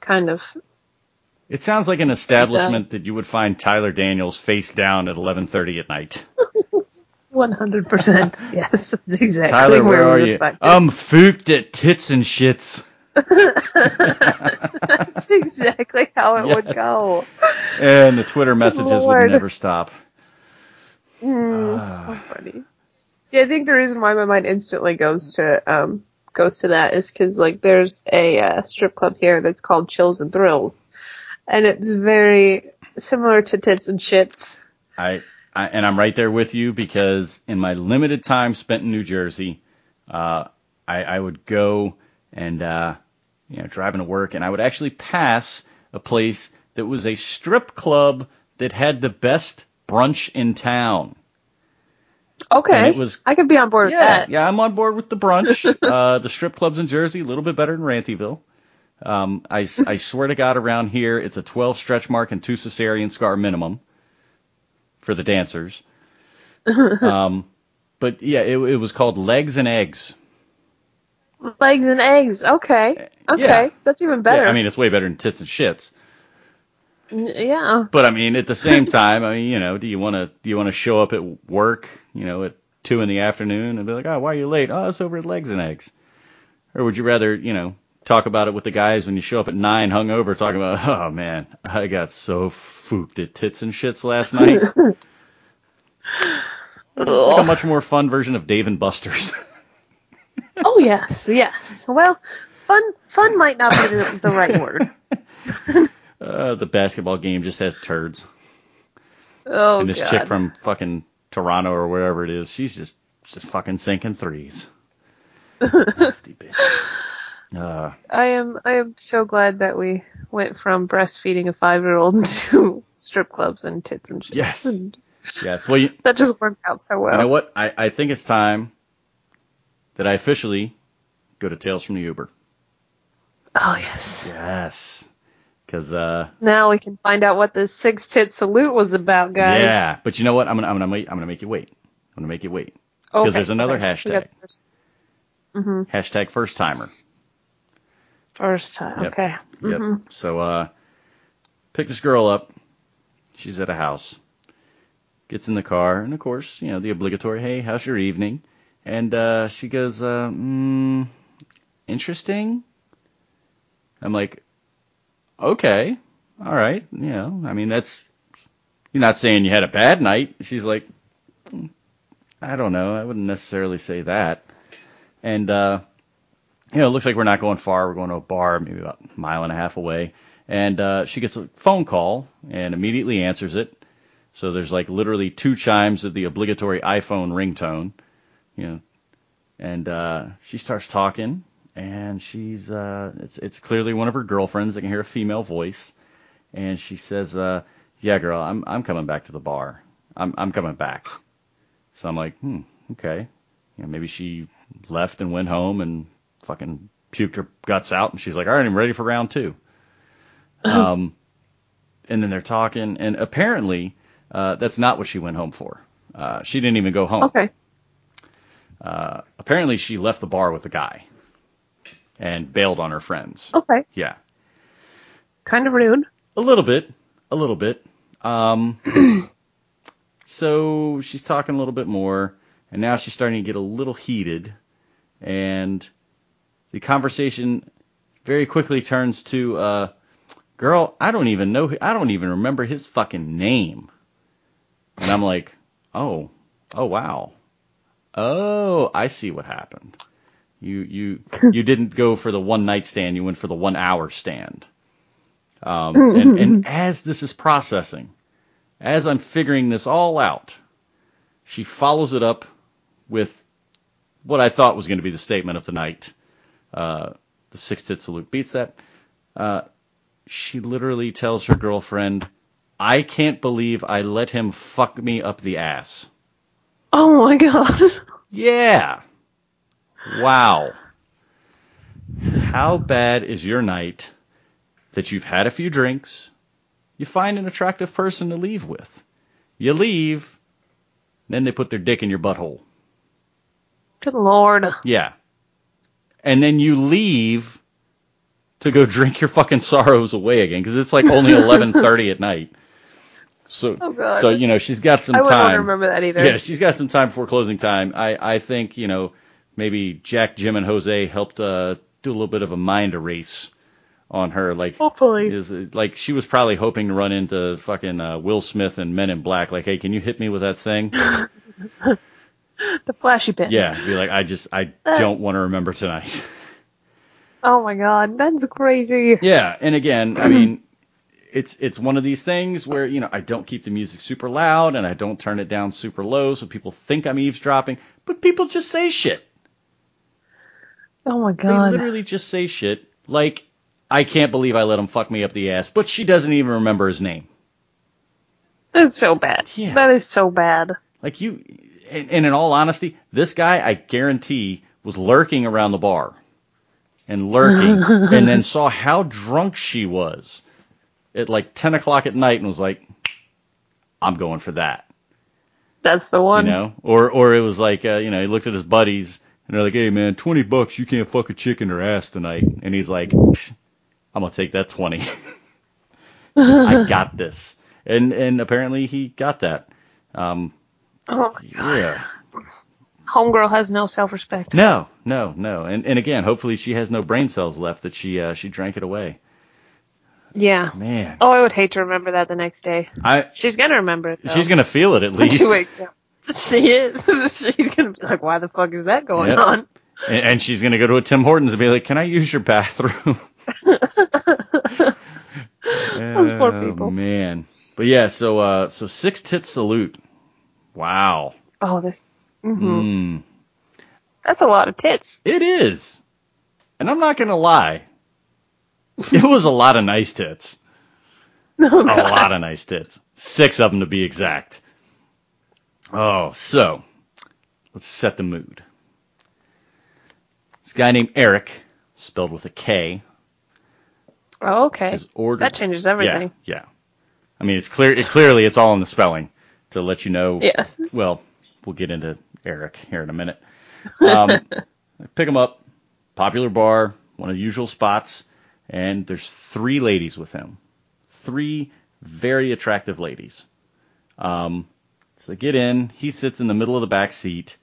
kind of.
It sounds like an establishment that you would find Tyler Daniels face down at 11:30 at night.
100%. yes, that's exactly
Tyler, where
we
are you? I'm fooked at tits and shits.
That's exactly how it would go.
And the Twitter messages
Lord.
would never stop.
Mm,
Ah.
so funny. See, I think the reason why my mind instantly goes to um goes to that is because like there's a uh, strip club here that's called Chills and Thrills, and it's very similar to Tits and Shits.
I, I and I'm right there with you because in my limited time spent in New Jersey, uh, I, I would go and uh, you know driving to work, and I would actually pass a place that was a strip club that had the best brunch in town.
Okay,
And it was-
I could be on board with
Yeah,
that.
yeah, I'm on board with the brunch. uh, the strip clubs in Jersey, a little bit better than Rantyville. Um, I, I swear to God, around here, it's a 12 stretch mark and two cesarean scar minimum for the dancers. um, but yeah, it, it was called Legs and Eggs.
Legs and eggs. Okay, okay,
Yeah.
that's even better.
Yeah, I mean, it's way better than tits and shits.
Yeah.
But I mean, at the same time, I mean, you know, do you want to do you want to show up at work, you know, at two in the afternoon and be like, oh, why are you late? Oh, it's over at Legs and Eggs. Or would you rather, you know, talk about it with the guys when you show up at nine, hungover, talking about, oh man, I got so fooked at tits and shits last night. it's like a much more fun version of Dave and Buster's.
Oh yes, yes. Well, fun fun might not be the, the right word.
uh, the basketball game just has turds.
Oh
and this
god.
chick from fucking Toronto or wherever it is, she's just just fucking sinking threes. Nasty bitch. Uh,
I am I am so glad that we went from breastfeeding a five year old to strip clubs and tits and shit.
Yes. yes. Well, you,
That just worked out so well.
you know what? I, I think it's time that I officially go to Tales from the Uber.
Oh yes.
Yes. Because uh,
Now we can find out what this six tit salute was about, guys.
yeah. But you know what? I'm gonna I'm gonna make I'm gonna make you wait. I'm gonna make you wait. Because
Okay,
there's another
okay.
Hashtag.
the first,
Hashtag first timer.
First time.
Yep.
Okay.
Yep. So uh pick this girl up. She's at a house. Gets in the car, and of course, you know, the obligatory, hey, how's your evening? And uh she goes, uh, mm, interesting. I'm like, okay, all right, you know, I mean that's you're not saying you had a bad night. She's like, "Mm, I don't know, I wouldn't necessarily say that. And uh you know, it looks like we're not going far. We're going to a bar, maybe about a mile and a half away. And uh, she gets a phone call and immediately answers it. So there's like literally two chimes of the obligatory iPhone ringtone, you know, and uh, she starts talking, and she's uh, it's it's clearly one of her girlfriends. I can hear a female voice, and she says, uh, "Yeah, girl, I'm I'm coming back to the bar. I'm I'm coming back." So I'm like, hmm, okay, you know, maybe she left and went home and fucking puked her guts out, and she's like, "All right, I'm ready for round two. Um, and then they're talking, and apparently uh, that's not what she went home for. Uh, she didn't even go home.
Okay.
Uh, apparently, she left the bar with a guy and bailed on her friends.
Okay.
Yeah,
Kind of rude.
a little bit, a little bit. Um, so she's talking a little bit more, and now she's starting to get a little heated, and the conversation very quickly turns to, uh, "Girl, I don't even know. I don't even remember his fucking name." And I'm like, "Oh, oh wow, oh, I see what happened. You you you didn't go for the one night stand. You went for the one hour stand." Um, and, and as this is processing, as I'm figuring this all out, she follows it up with what I thought was going to be the statement of the night. Uh, the six tit salute beats that. Uh, she literally tells her girlfriend, I can't believe I let him fuck me up the ass.
Oh my god.
Yeah. Wow. How bad is your night that you've had a few drinks, you find an attractive person to leave with, you leave, then they put their dick in your butthole.
Good lord.
Yeah. And then you leave to go drink your fucking sorrows away again because it's like only 11:30 at night. So
Oh,
so you know, she's got some
I
time.
to remember that either.
Yeah, she's got some time before closing time. I I think, you know, maybe Jack, Jim and Jose helped uh do a little bit of a mind erase on her like
Hopefully.
is like she was probably hoping to run into fucking uh, Will Smith and Men in Black like, "Hey, can you hit me with that thing?"
The flashy bit.
yeah, be like, "I just I uh, don't want to remember tonight."
Oh my god, that's crazy.
Yeah, and again, I mean, it's it's one of these things where you know I don't keep the music super loud and I don't turn it down super low so people think I'm eavesdropping, but people just say shit.
Oh my god, They
literally just say shit like I can't believe I let him fuck me up the ass, but she doesn't even remember his name.
That's so bad.
Yeah.
That is so bad.
Like you, and, and in all honesty, this guy I guarantee was lurking around the bar and lurking, and then saw how drunk she was at like ten o'clock at night and was like, "I'm going for that."
That's the one.
you know, or or it was like uh, you know he looked at his buddies and they're like, "Hey man, twenty bucks, you can't fuck a chick in her ass tonight," and he's like, "I'm gonna take that twenty. I got this," and and apparently he got that. Um,
Oh,
yeah,
homegirl has no self-respect.
no, no, no, and and again, hopefully she has no brain cells left that she uh, she drank it away.
Yeah.
Man,
Oh, I would hate to remember that the next day.
I
She's gonna remember it. Though.
she's gonna feel it at least,
she wakes up. She is. She's gonna be like, "Why the fuck is that going
Yep.
on?"
and, and she's gonna go to a Tim Hortons and be like, "Can I use your bathroom?"
Those poor
Oh,
people.
man. But yeah, so uh so six tit salute. Wow.
Oh, this. hmm
Mm,
That's a lot of tits.
it is. And I'm not gonna lie. It was a lot of nice tits.
Oh,
A lot of nice tits. Six of them to be exact. Oh, so let's set the mood. This guy named Eric, spelled with a K,
Oh, okay. That changes everything.
Yeah, yeah. I mean, it's clear. It clearly, it's all in the spelling to let you know.
Yes.
Well, we'll get into Eric here in a minute. Um, pick him up, popular bar, one of the usual spots, and there's three ladies with him. Three very attractive ladies. Um, so they get in. He sits in the middle of the back seat,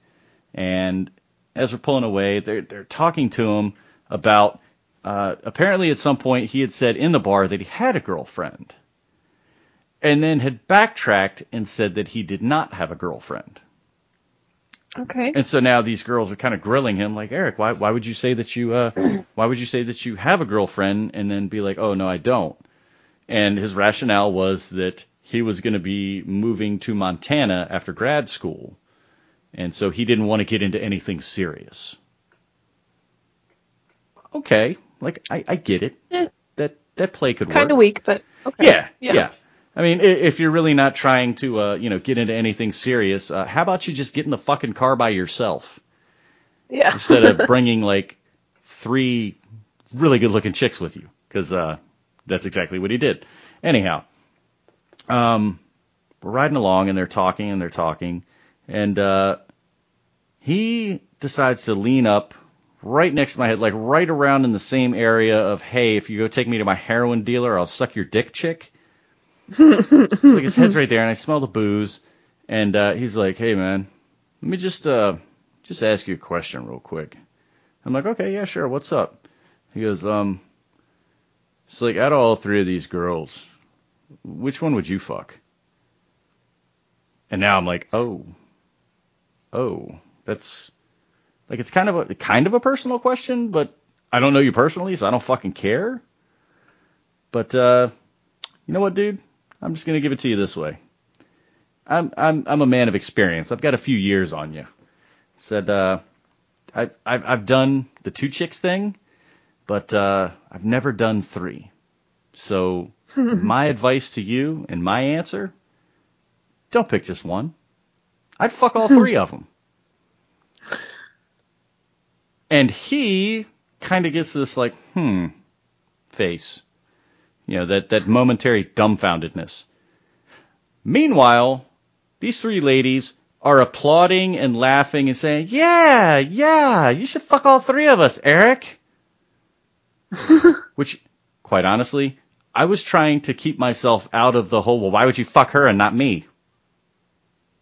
and as we're pulling away, they're they're talking to him about. Uh, apparently, at some point, he had said in the bar that he had a girlfriend, and then had backtracked and said that he did not have a girlfriend.
Okay.
And so now these girls are kind of grilling him, like Eric, why why would you say that you uh why would you say that you have a girlfriend and then be like, oh no, I don't. And his rationale was that he was going to be moving to Montana after grad school, and so he didn't want to get into anything serious. Okay, like I, I get it.
Yeah.
That that play could
Kind of weak, but okay.
Yeah, yeah. I mean, if you're really not trying to, uh, you know, get into anything serious, uh, how about you just get in the fucking car by yourself
Yeah.
instead of bringing like three really good-looking chicks with you? Because uh, that's exactly what he did. Anyhow, um, we're riding along and they're talking and they're talking, and uh, he decides to lean up right next to my head, like right around in the same area of, hey, if you go take me to my heroin dealer, I'll suck your dick, chick. So like his head's right there, and I smell the booze, and uh, he's like, "Hey, man, let me just uh, just ask you a question real quick." I'm like, "Okay, yeah, sure. What's up?" He goes, "Um, it's like out of all three of these girls, which one would you fuck?" And now I'm like, "Oh, oh, that's like it's kind of a kind of a personal question, but I don't know you personally, so I don't fucking care." But uh, you know what, dude? I'm just gonna give it to you this way. I'm I'm I'm a man of experience. I've got a few years on you. Said uh, I've I've I've done the two chicks thing, but uh, I've never done three. So my advice to you and my answer: don't pick just one. I'd fuck all three of them. And he kind of gets this like, hmm, face. You know, that, that momentary dumbfoundedness. Meanwhile, these three ladies are applauding and laughing and saying, yeah, yeah, you should fuck all three of us, Eric. Which, quite honestly, I was trying to keep myself out of the whole, well, why would you fuck her and not me?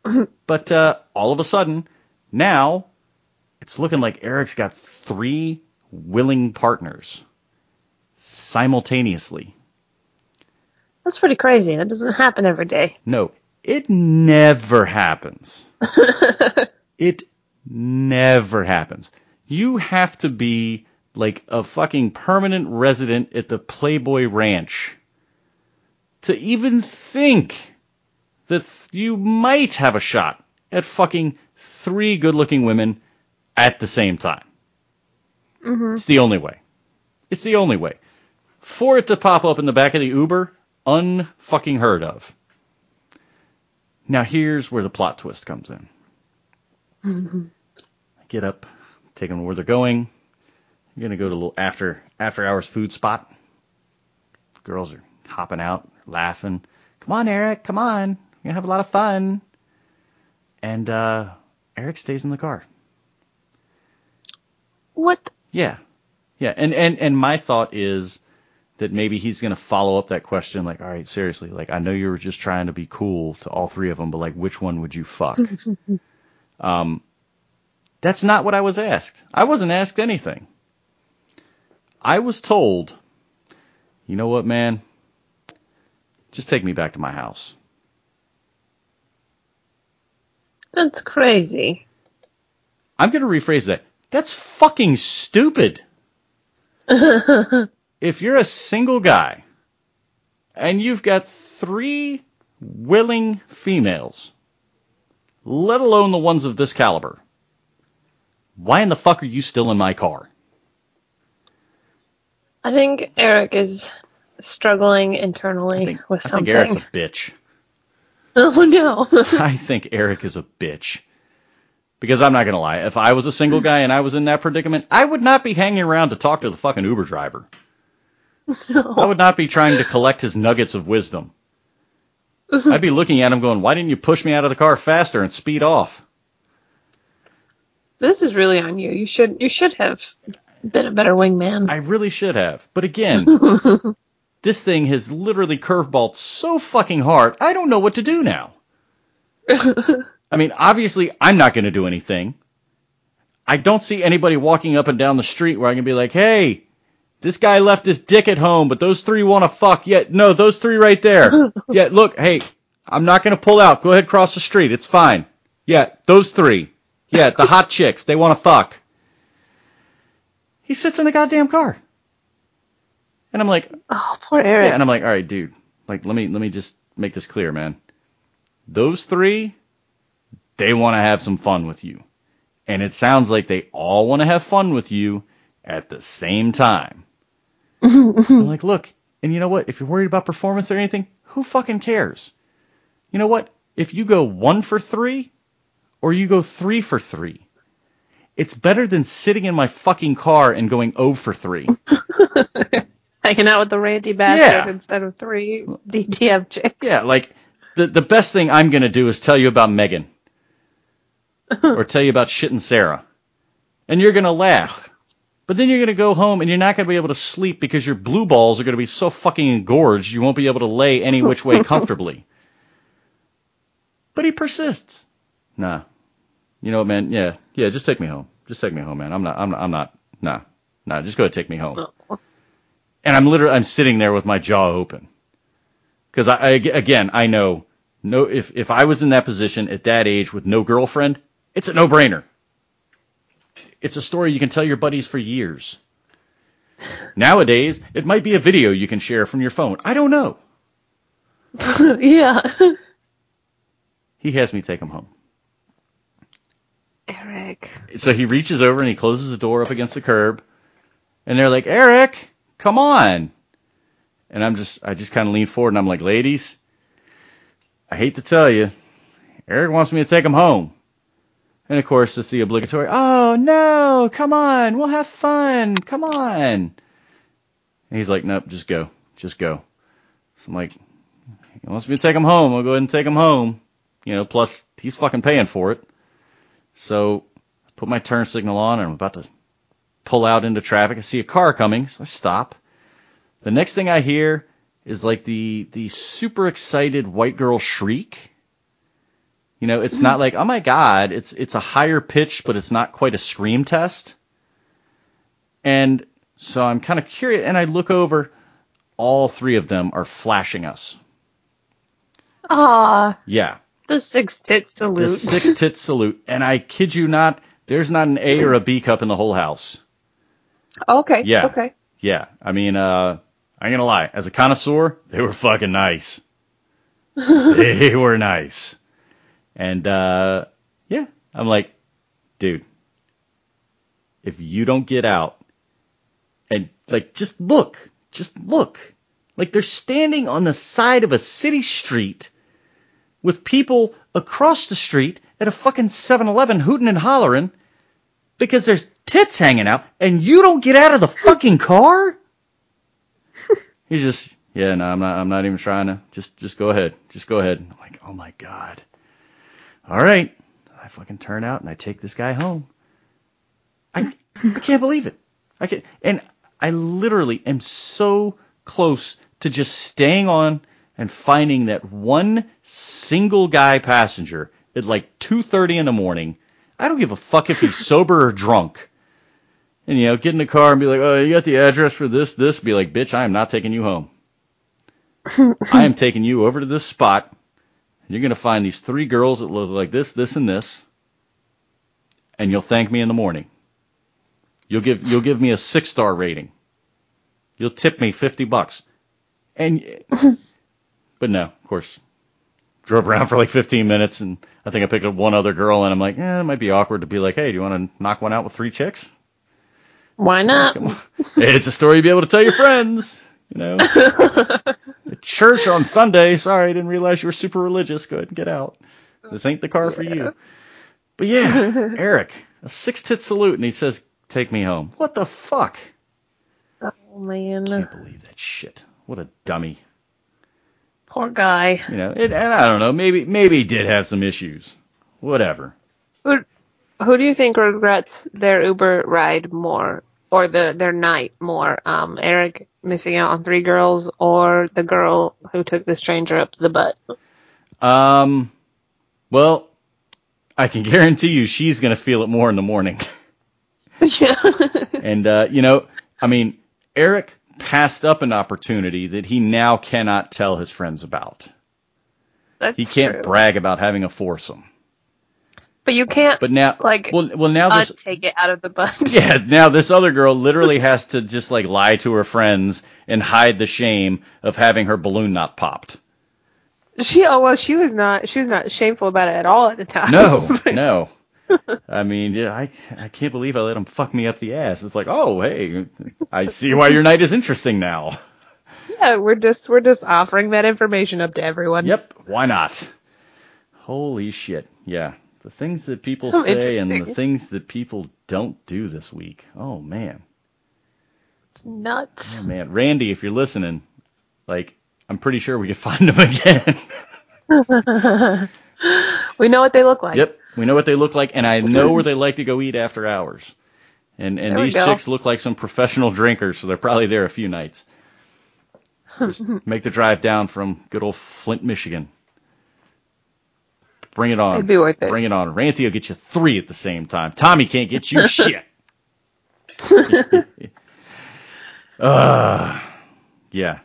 but, uh, all of a sudden, now, it's looking like Eric's got three willing partners simultaneously.
That's pretty crazy. That doesn't happen every day.
No, it never happens. it never happens. You have to be like a fucking permanent resident at the Playboy Ranch to even think that th- you might have a shot at fucking three good looking women at the same time. Mm-hmm. It's the only way. It's the only way. For it to pop up in the back of the Uber, unfucking heard of. Now here's where the plot twist comes in. I get up, take them where they're going. I'm gonna go to a little after after hours food spot. Girls are hopping out, laughing. Come on, Eric, come on. We're gonna have a lot of fun. And uh Eric stays in the car.
What?
Yeah. Yeah. And, and, and my thought is that maybe he's going to follow up that question like, all right, seriously, like, I know you were just trying to be cool to all three of them, but like, which one would you fuck? um, that's not what I was asked. I wasn't asked anything. I was told, you know what, man? Just take me back to my house.
That's crazy.
I'm going to rephrase that. That's fucking stupid. if you're a single guy and you've got three willing females, let alone the ones of this caliber, why in the fuck are you still in my car?
I think Eric is struggling internally
think,
with
I
something.
think Eric's a bitch.
oh no.
I think Eric is a bitch. Because I'm not gonna lie, if I was a single guy and I was in that predicament, I would not be hanging around to talk to the fucking Uber driver. I would not be trying to collect his nuggets of wisdom. I'd be looking at him going, why didn't you push me out of the car faster and speed off?
this is really on you. You should you should have been a better wingman.
I really should have. But again, this thing has literally curveballed so fucking hard, I don't know what to do now. I mean, obviously, I'm not going to do anything. I don't see anybody walking up and down the street where I can be like, hey, this guy left his dick at home, but those three want to fuck. Yeah, no, those three right there. Yeah, look, hey, I'm not going to pull out. Go ahead, cross the street. It's fine. Yeah, those three. Yeah, the hot chicks. They want to fuck. He sits in the goddamn car. And I'm like,
Oh, poor Eric.
yeah, and I'm like, all right, dude. Like, let me let me just make this clear, man. Those three, they want to have some fun with you, and it sounds like they all want to have fun with you at the same time. I'm like, look, and you know what? If you're worried about performance or anything, who fucking cares? You know what? If you go one for three, or you go three for three, it's better than sitting in my fucking car and going 0 for three.
Hanging out with the Randy bastard
Yeah.
instead of three DTF chicks.
Yeah, like the the best thing I'm gonna do is tell you about Megan, or tell you about shit and Sarah, and you're gonna laugh. But then you're gonna go home and you're not gonna be able to sleep because your blue balls are gonna be so fucking engorged you won't be able to lay any which way comfortably. But he persists. Nah. You know what, man? Yeah, yeah. Just take me home. Just take me home, man. I'm not. I'm not. I'm not. Nah. Nah. Just go ahead, take me home. And I'm literally. I'm sitting there with my jaw open. Because I, I again, I know no if if I was in that position at that age with no girlfriend, it's a no-brainer. It's a story you can tell your buddies for years. Nowadays, it might be a video you can share from your phone. I don't know.
yeah.
He has me take him home.
Eric.
So he reaches over and he closes the door up against the curb, and they're like, "Eric, come on!" And I'm just, I just kind of lean forward and I'm like, "Ladies, I hate to tell you, Eric wants me to take him home." And of course, it's the obligatory, "Oh no, come on, we'll have fun, come on." And he's like, "Nope, just go, just go." So I'm like, "He wants me to take him home. I'll go ahead and take him home." You know, plus he's fucking paying for it. So I put my turn signal on and I'm about to pull out into traffic. I see a car coming, so I stop. The next thing I hear is like the the super excited white girl shriek. You know, it's not like, oh my god, it's it's a higher pitch, but it's not quite a scream test. And so I'm kind of curious and I look over, all three of them are flashing us.
Ah.
Yeah.
the six tit salute.
The six tit salute. And I kid you not, there's not an A or a B cup in the whole house.
okay.
Yeah.
Okay.
Yeah. I mean, uh, I'm gonna lie. As a connoisseur, they were fucking nice. they were nice. And, uh, yeah, I'm like, dude, if you don't get out and like, just look, just look. Like they're standing on the side of a city street with people across the street at a fucking 7-Eleven hooting and hollering because there's tits hanging out and you don't get out of the fucking car? He's just, yeah, no, I'm not, I'm not even trying to, just, just go ahead. Just go ahead. I'm like, oh my God. All right. I fucking turn out and I take this guy home. I, I can't believe it. I can and I literally am so close to just staying on and finding that one single guy passenger at like 2:30 in the morning. I don't give a fuck if he's sober or drunk. And you know, get in the car and be like, "Oh, you got the address for this this?" Be like, "Bitch, I am not taking you home. I am taking you over to this spot. And you're going to find these three girls that look like this, this and this. And you'll thank me in the morning. You'll give you'll give me a 6-star rating. You'll tip me 50 bucks." And but no, of course, drove around for like 15 minutes, and I think I picked up one other girl, and I'm like, eh, it might be awkward to be like, hey, do you want to knock one out with three chicks?
Why not?
It's a story you'll be able to tell your friends, you know. At church on Sunday. Sorry, I didn't realize you were super religious. Go ahead and get out. This ain't the car for you. But yeah, Eric, a six tit salute, and he says, take me home. What the fuck?
Oh man, I
Can't believe that shit. What a dummy.
poor guy.
You know, it, and I don't know. Maybe maybe he did have some issues. Whatever.
Who, who do you think regrets their Uber ride more, or the their night more? Um, Eric missing out on three girls, or the girl who took the stranger up the butt?
Um, well, I can guarantee you she's gonna feel it more in the morning.
yeah.
and uh, you know, I mean, Eric passed up an opportunity that he now cannot tell his friends about.
That's
He can't
true.
brag about having a foursome.
But you can't
But now,
like
well, well now this,
take it out of the butt.
yeah, now this other girl literally has to just like lie to her friends and hide the shame of having her balloon not popped.
She oh well she was not she was not shameful about it at all at the time.
No, no. I mean, yeah, I I can't believe I let him fuck me up the ass. It's like, oh, hey, I see why your night is interesting now.
yeah, we're just we're just offering that information up to everyone.
Yep, why not? Holy shit, yeah. The things that people
So
say and the things that people don't do this week. Oh man,
It's nuts.
oh man, Randy, if you're listening, like, I'm pretty sure we could find them again.
We know what they look like.
Yep, we know what they look like, and I know where they like to go eat after hours. And and
There
these chicks look like some professional drinkers, so they're probably there a few nights. Just make the drive down from good old Flint, Michigan. Bring it on.
It'd be worth it.
Bring it on. Ranty will get you three at the same time. Tommy can't get you shit. uh, yeah.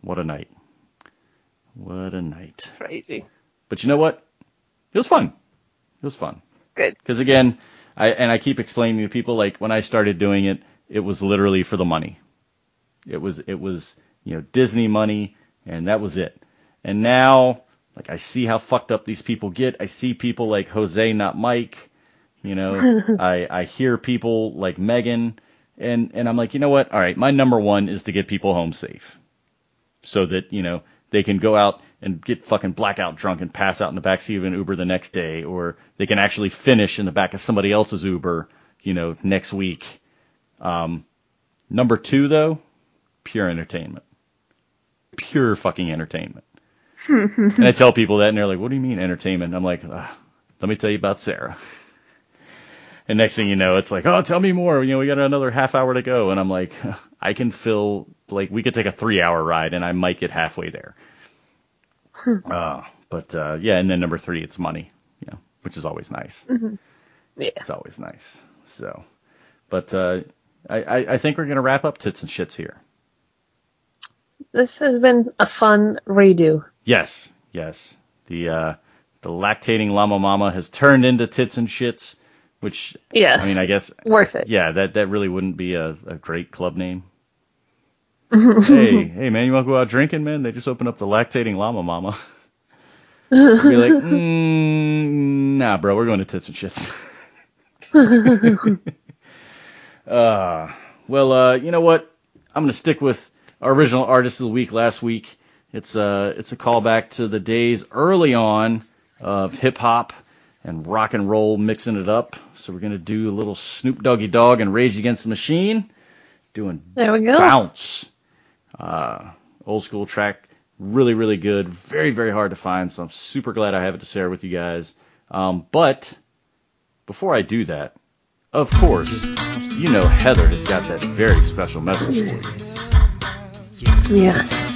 What a night. What a night.
Crazy.
But you know what? It was fun. It was fun.
Good.
Because again, I and I keep explaining to people like when I started doing it, it was literally for the money. It was it was you know Disney money, and that was it. And now, like I see how fucked up these people get. I see people like Jose, not Mike. You know, I I hear people like Megan, and and I'm like, you know what? All right, my number one is to get people home safe, so that you know they can go out and get fucking blackout drunk and pass out in the backseat of an Uber the next day, or they can actually finish in the back of somebody else's Uber, you know, next week. Um, number two, though, pure entertainment. Pure fucking entertainment. and I tell people that, and they're like, "What do you mean entertainment?" I'm like, "Let me tell you about Sarah." And next thing you know, it's like, "Oh, tell me more." You know, we got another half hour to go, and I'm like, "I can fill like we could take a three hour ride, and I might get halfway there." uh, but uh, yeah, and then number three, it's money, you know, which is always nice.
Yeah.
It's always nice. So, but uh, I, I, I think we're gonna wrap up tits and shits here.
This has been a fun redo.
Yes, yes. The uh, the lactating llama mama has turned into tits and shits, which
Yes.
I mean, I guess
Worth it.
yeah, that that really wouldn't be a, a great club name. hey, hey man, you want to go out drinking, man? They just opened up the lactating llama mama. Be like, mm, nah, bro, we're going to tits and shits. uh, well, uh, you know what? I'm gonna stick with our original artist of the week last week. It's uh, it's a callback to the days early on of hip hop and rock and roll, mixing it up. So we're gonna do a little Snoop Doggy Dogg and Rage Against the Machine, doing
There we go.
Bounce. Uh, old school track, really, really good. Very, very hard to find. So I'm super glad I have it to share with you guys. Um, but before I do that, of course, you know Heather has got that very special message for you.
Yes.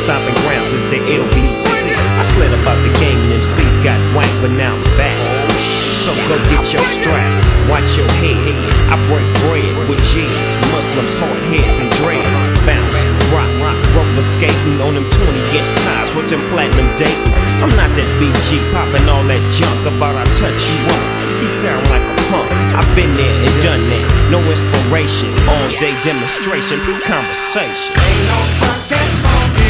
Stomping grounds is the LBC. I slid about the game and MCs got whacked, but now I'm back. So go get your strap, watch your head. I break bread with G's, Muslims, hard heads, and dreads. Bounce, rock, rock, roller skating on them 20 inch tires with them platinum Daytons. I'm not that BG popping all that junk about I touch you up. He sound like a punk. I've been there and done that. No inspiration, all day demonstration, conversation. Ain't no funk that's funky,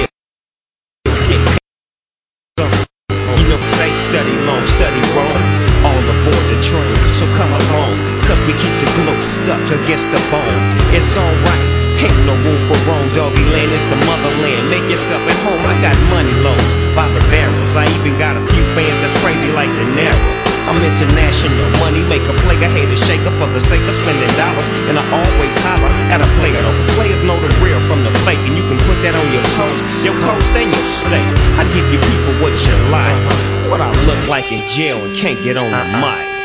get on the uh-huh. mic.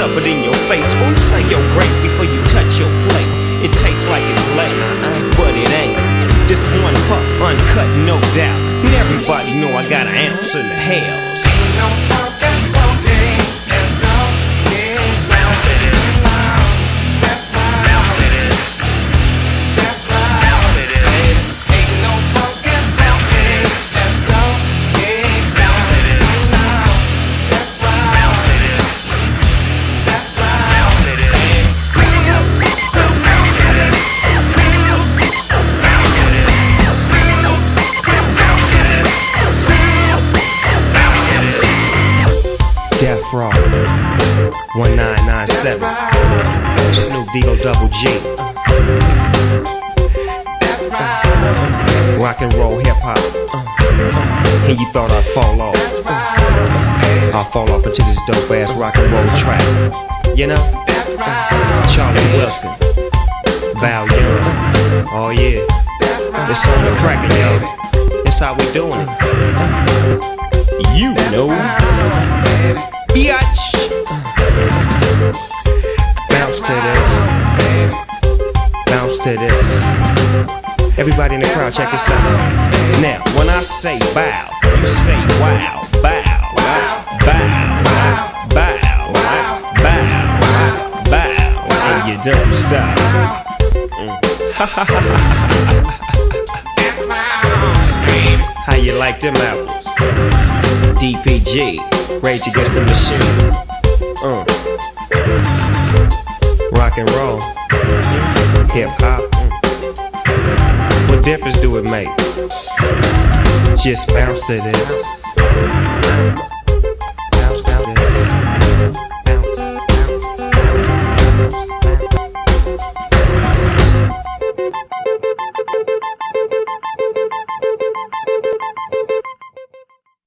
Stuff it in your face. Ooh, say your grace before you touch your plate. It tastes like it's laced, but it ain't. Just one puff, uncut, no doubt. And everybody know I got an ounce in the hells. You thought I'd fall off. I'll fall off into this dope ass rock and roll track. You know? Charlie Wilson. Val Young. Oh yeah. It's on the crackin', yo. It's how we doing it. You know. Biatch. Bounce to this. Bounce to this. Everybody in the crowd, check this out. Now, when I say bow, you say wow, bow, bow, bow, bow, bow, bow, and you don't stop. How you like them apples? DPG, Rage Against the Machine. Uh. Rock and roll, hip hop. mm. What difference do it make? Just bounce to this.